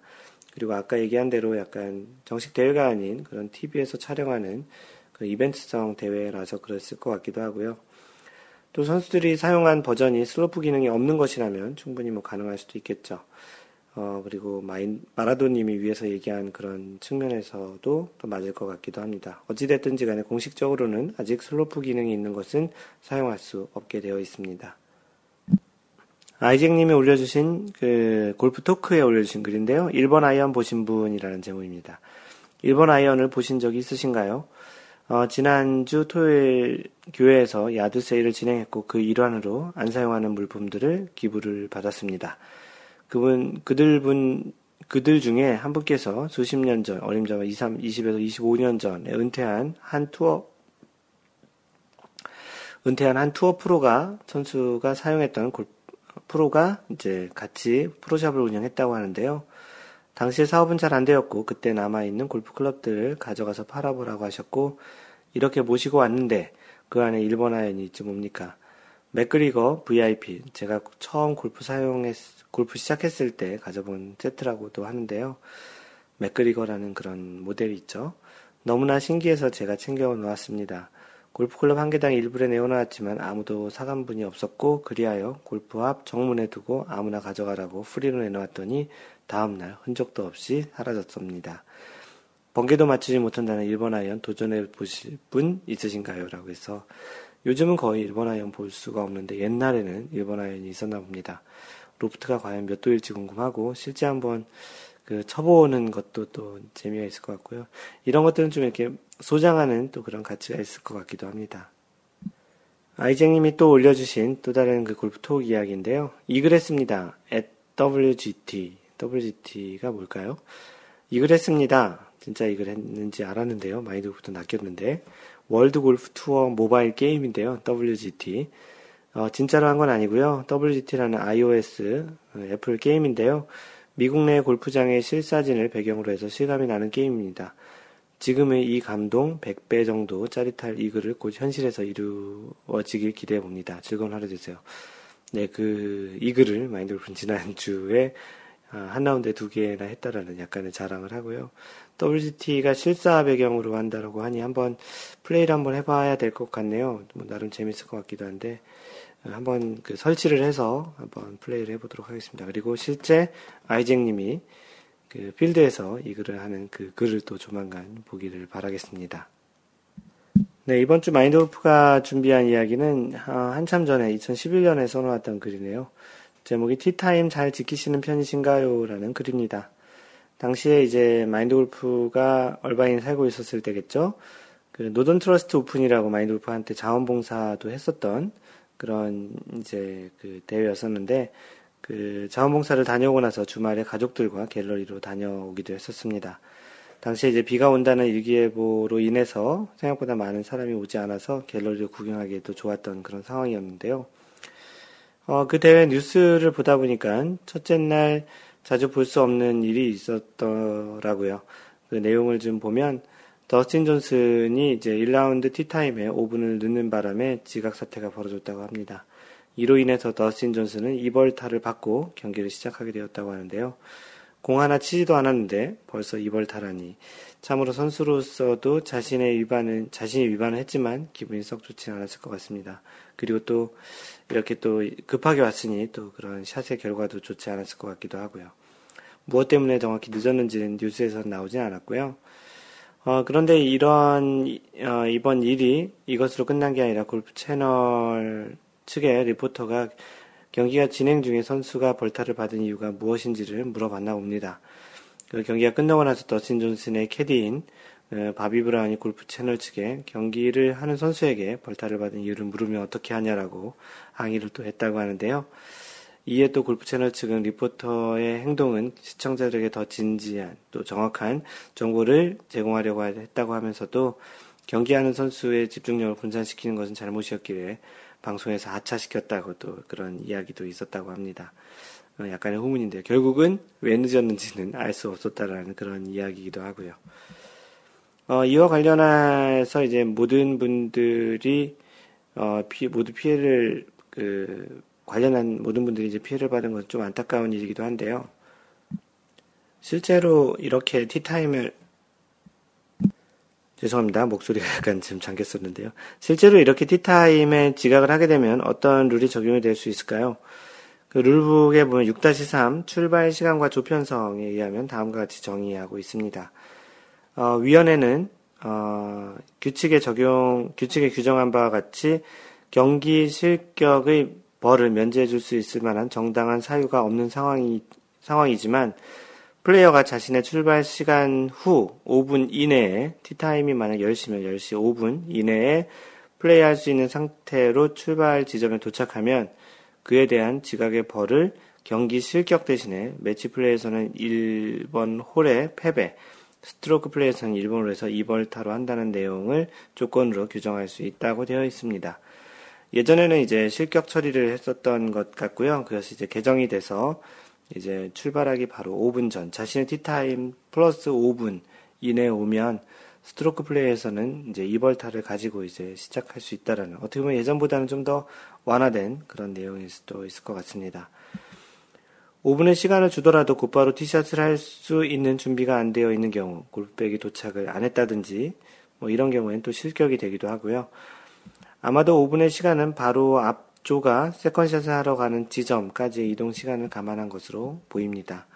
그리고 아까 얘기한 대로 약간 정식 대회가 아닌 그런 TV에서 촬영하는 그 이벤트성 대회라서 그랬을 것 같기도 하고요. 또 선수들이 사용한 버전이 슬로프 기능이 없는 것이라면 충분히 뭐 가능할 수도 있겠죠. 어, 그리고 마인, 마라도님이 위에서 얘기한 그런 측면에서도 또 맞을 것 같기도 합니다. 어찌됐든지 간에 공식적으로는 아직 슬로프 기능이 있는 것은 사용할 수 없게 되어 있습니다. 아이잭님이 올려주신 그 골프 토크에 올려주신 글인데요. 1번 아이언 보신 분이라는 제목입니다. 1번 아이언을 보신 적이 있으신가요? 어, 지난주 토요일 교회에서 yard sale을 진행했고 그 일환으로 안 사용하는 물품들을 기부를 받았습니다. 그분, 그들 분, 그들 중에 한 분께서 수십 년 전, 어림잡아 20, 20에서 25년 전에 은퇴한 한 투어, 은퇴한 한 투어 프로가, 선수가 사용했던 골, 프로가 이제 같이 프로샵을 운영했다고 하는데요. 당시에 사업은 잘 안 되었고, 그때 남아있는 골프 클럽들을 가져가서 팔아보라고 하셨고, 이렇게 모시고 왔는데, 그 안에 일본 아연이 있지 뭡니까? 맥그리거 VIP, 제가 처음 골프 사용했, 골프 시작했을 때 가져본 세트라고도 하는데요. 맥그리거라는 그런 모델이 있죠. 너무나 신기해서 제가 챙겨 놓았습니다. 골프클럽 한 개당 1불에 내어놓았지만 아무도 사간 분이 없었고 그리하여 골프 앞 정문에 두고 아무나 가져가라고 free로 내놓았더니 다음날 흔적도 없이 사라졌습니다. 번개도 맞추지 못한다는 1번 아이언 도전해 보실 분 있으신가요? 라고 해서 요즘은 거의 1번 아이언 볼 수가 없는데 옛날에는 1번 아이언이 있었나 봅니다. 로프트가 과연 몇 도일지 궁금하고 실제 한번 그 쳐보는 것도 또 재미가 있을 것 같고요. 이런 것들은 좀 이렇게 소장하는 또 그런 가치가 있을 것 같기도 합니다. 아이쟁님이 또 올려주신 또 다른 그 골프 톡 이야기인데요. 이글 했습니다. at WGT. WGT가 뭘까요? 이글 했습니다. 진짜 이글 했는지 알았는데요. 마인드골프도 낚였는데. 월드 골프 투어 모바일 게임인데요. WGT. 어, 진짜로 한 건 아니고요. WGT라는 iOS 어, 애플 게임인데요. 미국 내 골프장의 실사진을 배경으로 해서 실감이 나는 게임입니다. 지금의 이 감동 100배 정도 짜릿할 이 글을 곧 현실에서 이루어지길 기대해 봅니다. 즐거운 하루 되세요. 네, 그, 이 글을 마인드 골프는 지난주에 아, 한 라운드에 두 개나 했다라는 약간의 자랑을 하고요. WGT가 실사 배경으로 한다라고 하니 한번 플레이를 한번 해봐야 될 것 같네요. 뭐 나름 재밌을 것 같기도 한데 한번 그 설치를 해서 한번 플레이를 해보도록 하겠습니다. 그리고 실제 아이잭님이 그 필드에서 이 글을 하는 그 글을 또 조만간 보기를 바라겠습니다. 네, 이번 주 마인드골프가 준비한 이야기는 어, 한참 전에 2011년에 써놓았던 글이네요. 제목이 티타임 잘 지키시는 편이신가요? 라는 글입니다. 당시에 이제 마인드 골프가 얼바인 살고 있었을 때겠죠. 그 노던 트러스트 오픈이라고 마인드 골프한테 자원봉사도 했었던 그런 이제 그 대회였었는데 그 자원봉사를 다녀오고 나서 주말에 가족들과 갤러리로 다녀오기도 했었습니다. 당시에 이제 비가 온다는 일기예보로 인해서 생각보다 많은 사람이 오지 않아서 갤러리를 구경하기에도 좋았던 그런 상황이었는데요. 어, 그 대회 뉴스를 보다 보니까 첫째 날 자주 볼 수 없는 일이 있었더라고요. 그 내용을 좀 보면 더스틴 존슨이 이제 1라운드 티타임에 5분을 늦는 바람에 지각 사태가 벌어졌다고 합니다. 이로 인해서 더스틴 존슨은 이벌타를 받고 경기를 시작하게 되었다고 하는데요. 공 하나 치지도 않았는데 벌써 이벌타라니 참으로 선수로서도 자신의 위반은 자신이 위반을 했지만 기분이 썩 좋지 않았을 것 같습니다. 그리고 또 이렇게 또 급하게 왔으니 또 그런 샷의 결과도 좋지 않았을 것 같기도 하고요. 무엇 때문에 정확히 늦었는지는 뉴스에서 나오진 않았고요. 어, 그런데 이런 어, 이번 일이 이것으로 끝난 게 아니라 골프 채널 측의 리포터가 경기가 진행 중에 선수가 벌타를 받은 이유가 무엇인지를 물어봤나 봅니다. 그 경기가 끝나고 나서 더스틴 존슨의 캐디인 어, 바비 브라운이 골프 채널 측에 경기를 하는 선수에게 벌타를 받은 이유를 물으면 어떻게 하냐라고 항의를 또 했다고 하는데요. 이에 또 골프 채널 측은 리포터의 행동은 시청자들에게 더 진지한 또 정확한 정보를 제공하려고 했다고 하면서도 경기하는 선수의 집중력을 분산시키는 것은 잘못이었기에 방송에서 하차시켰다고 또 그런 이야기도 있었다고 합니다. 어, 약간의 후문인데요. 결국은 왜 늦었는지는 알 수 없었다라는 그런 이야기이기도 하고요. 어, 이와 관련해서 이제 모든 분들이 어, 피, 모두 피해를 그 관련한 모든 분들이 이제 피해를 받은 건 좀 안타까운 일이기도 한데요. 실제로 이렇게 티타임을 죄송합니다. 목소리가 약간 지금 잠겼었는데요. 실제로 이렇게 티타임에 지각을 하게 되면 어떤 룰이 적용이 될 수 있을까요? 그 룰북에 보면 6-3 출발 시간과 조편성에 의하면 다음과 같이 정의하고 있습니다. 어, 위원회는 어, 규칙에 적용 규칙에 규정한 바와 같이 경기 실격의 벌을 면제해 줄 수 있을 만한 정당한 사유가 없는 상황이 상황이지만 플레이어가 자신의 출발 시간 후 5분 이내에 티타임이 만약 10시면 10시 5분 이내에 플레이할 수 있는 상태로 출발 지점에 도착하면 그에 대한 지각의 벌을 경기 실격 대신에 매치 플레이에서는 1번 홀의 패배, 스트로크 플레이에서는 1번 홀에서 2벌타로 한다는 내용을 조건으로 규정할 수 있다고 되어 있습니다. 예전에는 이제 실격 처리를 했었던 것 같고요. 그것이 이제 개정이 돼서 이제 출발하기 바로 5분 전 자신의 티타임 플러스 5분 이내에 오면 스트로크 플레이에서는 이제 이벌타를 가지고 이제 시작할 수 있다라는 어떻게 보면 예전보다는 좀 더 완화된 그런 내용일 수도 있을 것 같습니다. 5분의 시간을 주더라도 곧바로 티샷을 할 수 있는 준비가 안 되어 있는 경우 골프백이 도착을 안 했다든지 뭐 이런 경우에는 또 실격이 되기도 하고요. 아마도 5분의 시간은 바로 앞 조가 세컨샷을 하러 가는 지점까지의 이동 시간을 감안한 것으로 보입니다.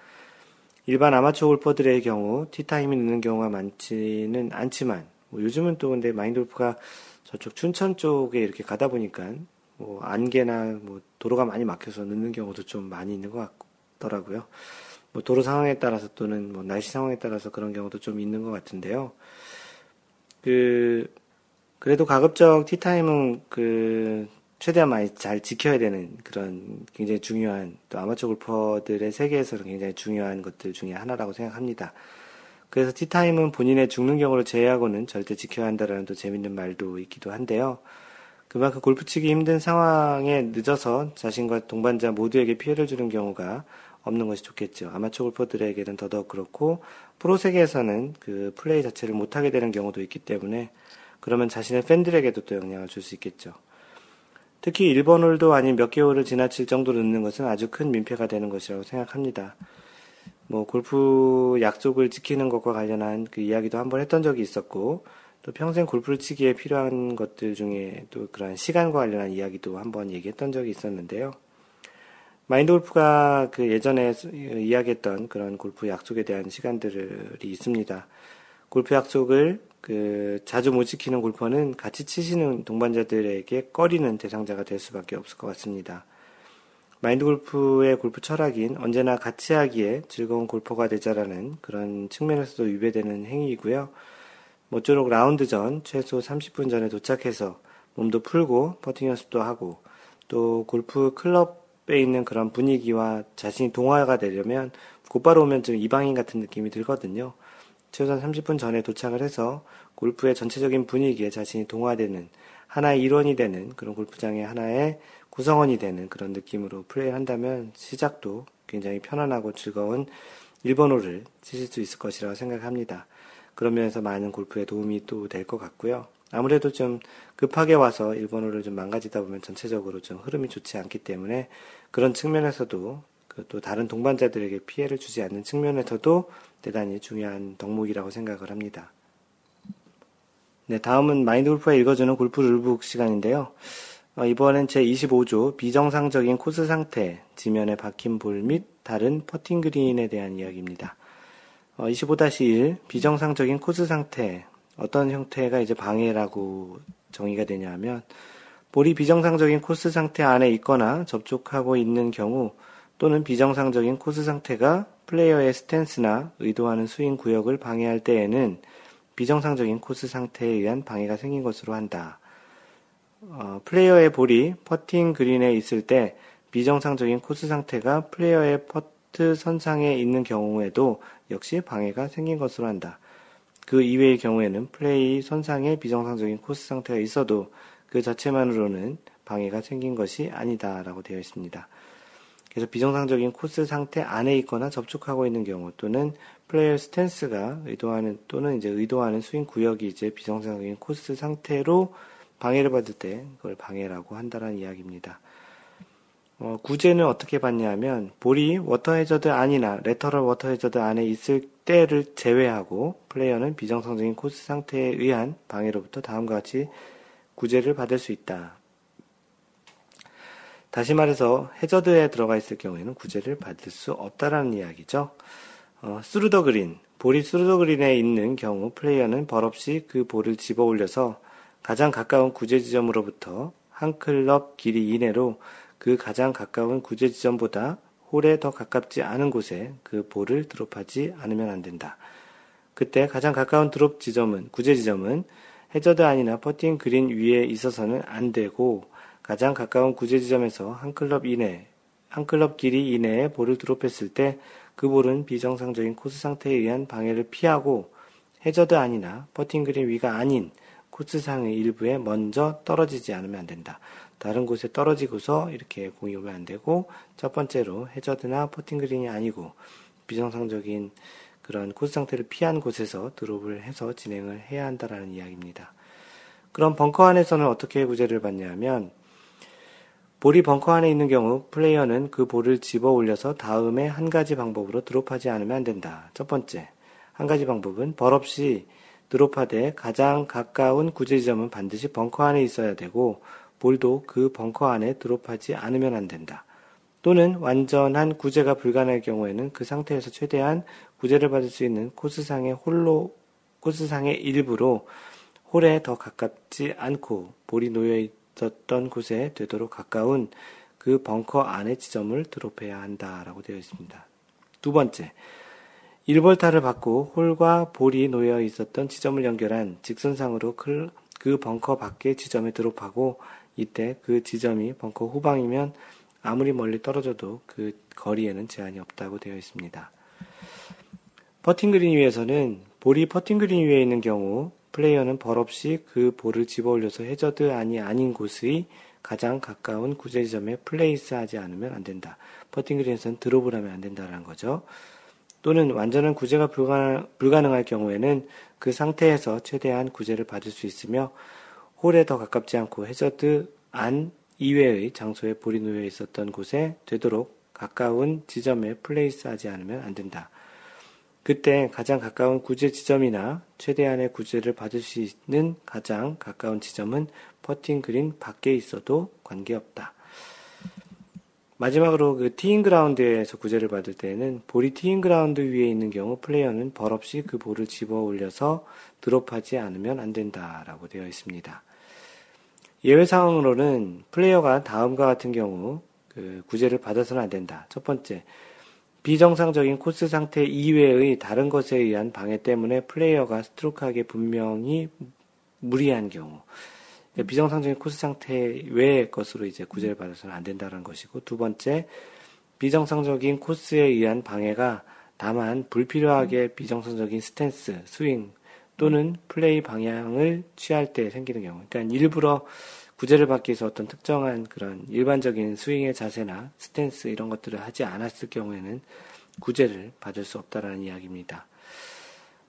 일반 아마추어 골퍼들의 경우 티타임이 늦는 경우가 많지는 않지만 뭐 요즘은 또 근데 마인드 골프가 저쪽 춘천 쪽에 이렇게 가다 보니까 뭐 안개나 뭐 도로가 많이 막혀서 늦는 경우도 좀 많이 있는 것 같더라고요. 뭐 도로 상황에 따라서 또는 뭐 날씨 상황에 따라서 그런 경우도 좀 있는 것 같은데요. 그 그래도 가급적 티타임은 그 최대한 많이 잘 지켜야 되는 그런 굉장히 중요한 또 아마추어 골퍼들의 세계에서는 굉장히 중요한 것들 중에 하나라고 생각합니다. 그래서 티타임은 본인의 죽는 경우를 제외하고는 절대 지켜야 한다라는 또 재밌는 말도 있기도 한데요. 그만큼 골프 치기 힘든 상황에 늦어서 자신과 동반자 모두에게 피해를 주는 경우가 없는 것이 좋겠죠. 아마추어 골퍼들에게는 더더욱 그렇고 프로 세계에서는 그 플레이 자체를 못하게 되는 경우도 있기 때문에 그러면 자신의 팬들에게도 또 영향을 줄 수 있겠죠. 특히 일본 홀도 아닌 몇 개월을 지나칠 정도로 늦는 것은 아주 큰 민폐가 되는 것이라고 생각합니다. 뭐 골프 약속을 지키는 것과 관련한 그 이야기도 한번 했던 적이 있었고 또 평생 골프를 치기에 필요한 것들 중에 또 그런 시간과 관련한 이야기도 한번 얘기했던 적이 있었는데요. 마인드 골프가 그 예전에 이야기했던 그런 골프 약속에 대한 시간들이 있습니다. 골프 약속을 그 자주 못 지키는 골퍼는 같이 치시는 동반자들에게 꺼리는 대상자가 될 수밖에 없을 것 같습니다. 마인드 골프의 골프 철학인 언제나 같이 하기에 즐거운 골퍼가 되자라는 그런 측면에서도 위배되는 행위이고요. 모쪼록 라운드 전 최소 30분 전에 도착해서 몸도 풀고 퍼팅 연습도 하고 또 골프 클럽에 있는 그런 분위기와 자신이 동화가 되려면 곧바로 오면 좀 이방인 같은 느낌이 들거든요. 최소한 30분 전에 도착을 해서 골프의 전체적인 분위기에 자신이 동화되는 하나의 일원이 되는 그런 골프장의 하나의 구성원이 되는 그런 느낌으로 플레이를 한다면 시작도 굉장히 편안하고 즐거운 1번호를 치실 수 있을 것이라고 생각합니다. 그런 면에서 많은 골프에 도움이 또 될 것 같고요. 아무래도 좀 급하게 와서 1번호를 좀 망가지다 보면 전체적으로 좀 흐름이 좋지 않기 때문에 그런 측면에서도 그 또 다른 동반자들에게 피해를 주지 않는 측면에서도 대단히 중요한 덕목이라고 생각을 합니다. 네, 다음은 마인드 골프가 읽어주는 골프 룰북 시간인데요. 어, 이번엔 제 25조 비정상적인 코스 상태, 지면에 박힌 볼 및 다른 퍼팅 그린에 대한 이야기입니다. 25-1 어, 비정상적인 코스 상태 어떤 형태가 이제 방해라고 정의가 되냐면 볼이 비정상적인 코스 상태 안에 있거나 접촉하고 있는 경우 또는 비정상적인 코스 상태가 플레이어의 스탠스나 의도하는 스윙 구역을 방해할 때에는 비정상적인 코스 상태에 의한 방해가 생긴 것으로 한다. 어, 플레이어의 볼이 퍼팅 그린에 있을 때 비정상적인 코스 상태가 플레이어의 퍼트 선상에 있는 경우에도 역시 방해가 생긴 것으로 한다. 그 이외의 경우에는 플레이 선상에 비정상적인 코스 상태가 있어도 그 자체만으로는 방해가 생긴 것이 아니다라고 되어 있습니다. 그래서 비정상적인 코스 상태 안에 있거나 접촉하고 있는 경우 또는 플레이어 스탠스가 의도하는 또는 이제 의도하는 스윙 구역이 이제 비정상적인 코스 상태로 방해를 받을 때 그걸 방해라고 한다는 이야기입니다. 어, 구제는 어떻게 받냐면 볼이 워터 해저드 안이나 레터럴 워터 해저드 안에 있을 때를 제외하고 플레이어는 비정상적인 코스 상태에 의한 방해로부터 다음과 같이 구제를 받을 수 있다. 다시 말해서 해저드에 들어가 있을 경우에는 구제를 받을 수 없다라는 이야기죠. 어, 스루더 그린, 볼이 스루더 그린에 있는 경우 플레이어는 벌없이 그 볼을 집어 올려서 가장 가까운 구제 지점으로부터 한 클럽 길이 이내로 그 가장 가까운 구제 지점보다 홀에 더 가깝지 않은 곳에 그 볼을 드롭하지 않으면 안 된다. 그때 가장 가까운 드롭 지점은 구제 지점은 해저드 안이나 퍼팅 그린 위에 있어서는 안 되고 가장 가까운 구제 지점에서 한 클럽 이내, 한 클럽 길이 이내에 볼을 드롭했을 때 그 볼은 비정상적인 코스 상태에 의한 방해를 피하고 해저드 안이나 퍼팅 그린 위가 아닌 코스 상의 일부에 먼저 떨어지지 않으면 안 된다. 다른 곳에 떨어지고서 이렇게 공이 오면 안 되고 첫 번째로 해저드나 퍼팅 그린이 아니고 비정상적인 그런 코스 상태를 피한 곳에서 드롭을 해서 진행을 해야 한다라는 이야기입니다. 그럼 벙커 안에서는 어떻게 구제를 받냐면 볼이 벙커 안에 있는 경우 플레이어는 그 볼을 집어 올려서 다음에 한 가지 방법으로 드롭하지 않으면 안 된다. 첫 번째, 한 가지 방법은 벌 없이 드롭하되 가장 가까운 구제 지점은 반드시 벙커 안에 있어야 되고 볼도 그 벙커 안에 드롭하지 않으면 안 된다. 또는 완전한 구제가 불가능할 경우에는 그 상태에서 최대한 구제를 받을 수 있는 코스상의 홀로 코스상의 일부로 홀에 더 가깝지 않고 볼이 놓여 있었던 곳에 되도록 가까운 그 벙커 안의 지점을 드롭해야 한다라고 되어 있습니다. 두 번째, 1벌타를 받고 홀과 볼이 놓여 있었던 지점을 연결한 직선상으로 그 벙커 밖의 지점에 드롭하고 이때 그 지점이 벙커 후방이면 아무리 멀리 떨어져도 그 거리에는 제한이 없다고 되어 있습니다. 퍼팅 그린 위에서는 볼이 퍼팅 그린 위에 있는 경우 플레이어는 벌없이 그 볼을 집어 올려서 해저드 안이 아닌 곳의 가장 가까운 구제 지점에 플레이스 하지 않으면 안 된다. 퍼팅 그린에서는 드롭을 하면 안 된다는 거죠. 또는 완전한 구제가 불가능, 할 경우에는 그 상태에서 최대한 구제를 받을 수 있으며 홀에 더 가깝지 않고 해저드 안 이외의 장소에 볼이 놓여 있었던 곳에 되도록 가까운 지점에 플레이스 하지 않으면 안 된다. 그때 가장 가까운 구제 지점이나 최대한의 구제를 받을 수 있는 가장 가까운 지점은 퍼팅 그린 밖에 있어도 관계없다. 마지막으로 그 티잉 그라운드에서 구제를 받을 때에는 볼이 티잉 그라운드 위에 있는 경우 플레이어는 벌없이 그 볼을 집어 올려서 드롭하지 않으면 안 된다라고 되어 있습니다. 예외 상황으로는 플레이어가 다음과 같은 경우 그 구제를 받아서는 안 된다. 첫 번째, 비정상적인 코스 상태 이외의 다른 것에 의한 방해 때문에 플레이어가 스트로크하기 분명히 무리한 경우. 그러니까 비정상적인 코스 상태 외의 것으로 이제 구제를 받아서는 안 된다는 것이고, 두 번째, 비정상적인 코스에 의한 방해가 다만 불필요하게 비정상적인 스탠스, 스윙 또는 플레이 방향을 취할 때 생기는 경우. 그러니까 일부러 구제를 받기 위해서 어떤 특정한 그런 일반적인 스윙의 자세나 스탠스 이런 것들을 하지 않았을 경우에는 구제를 받을 수 없다라는 이야기입니다.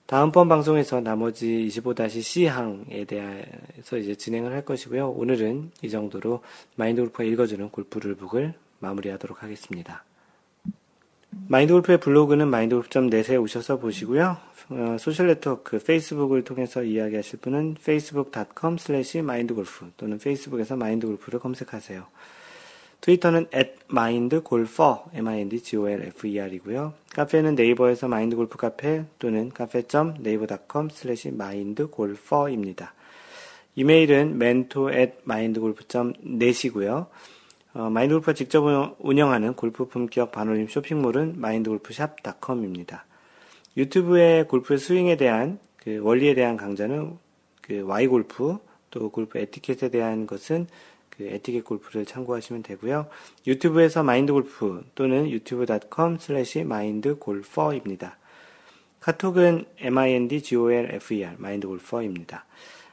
다음번 방송에서 나머지 25-C항에 대해서 이제 진행을 할 것이고요. 오늘은 이 정도로 마인드 골프가 읽어주는 골프 룰북을 마무리하도록 하겠습니다. 마인드 골프의 블로그는 mindgolf.net에 오셔서 보시고요. 어, 소셜 네트워크 페이스북을 통해서 이야기하실 분은 facebook.com slash mindgolf 또는 페이스북에서 마인드골프를 검색하세요. 트위터는 at mindgolfer, m-i-n-d-g-o-l-f-e-r이고요. 카페는 네이버에서 마인드골프 카페 또는 cafe.naver.com slash mindgolfer입니다. 이메일은 mentor at mindgolf.net이고요. 어, 마인드골프가 직접 운영하는 골프 품격 반올림 쇼핑몰은 mindgolfshop.com입니다. 유튜브에 골프의 스윙에 대한 그 원리에 대한 강좌는 그 Why 골프 또 골프 에티켓에 대한 것은 그 에티켓 골프를 참고하시면 되고요. 유튜브에서 마인드 골프 또는 youtube.com slash mindgolfer입니다. 카톡은 mindgolfer 마인드 골퍼입니다.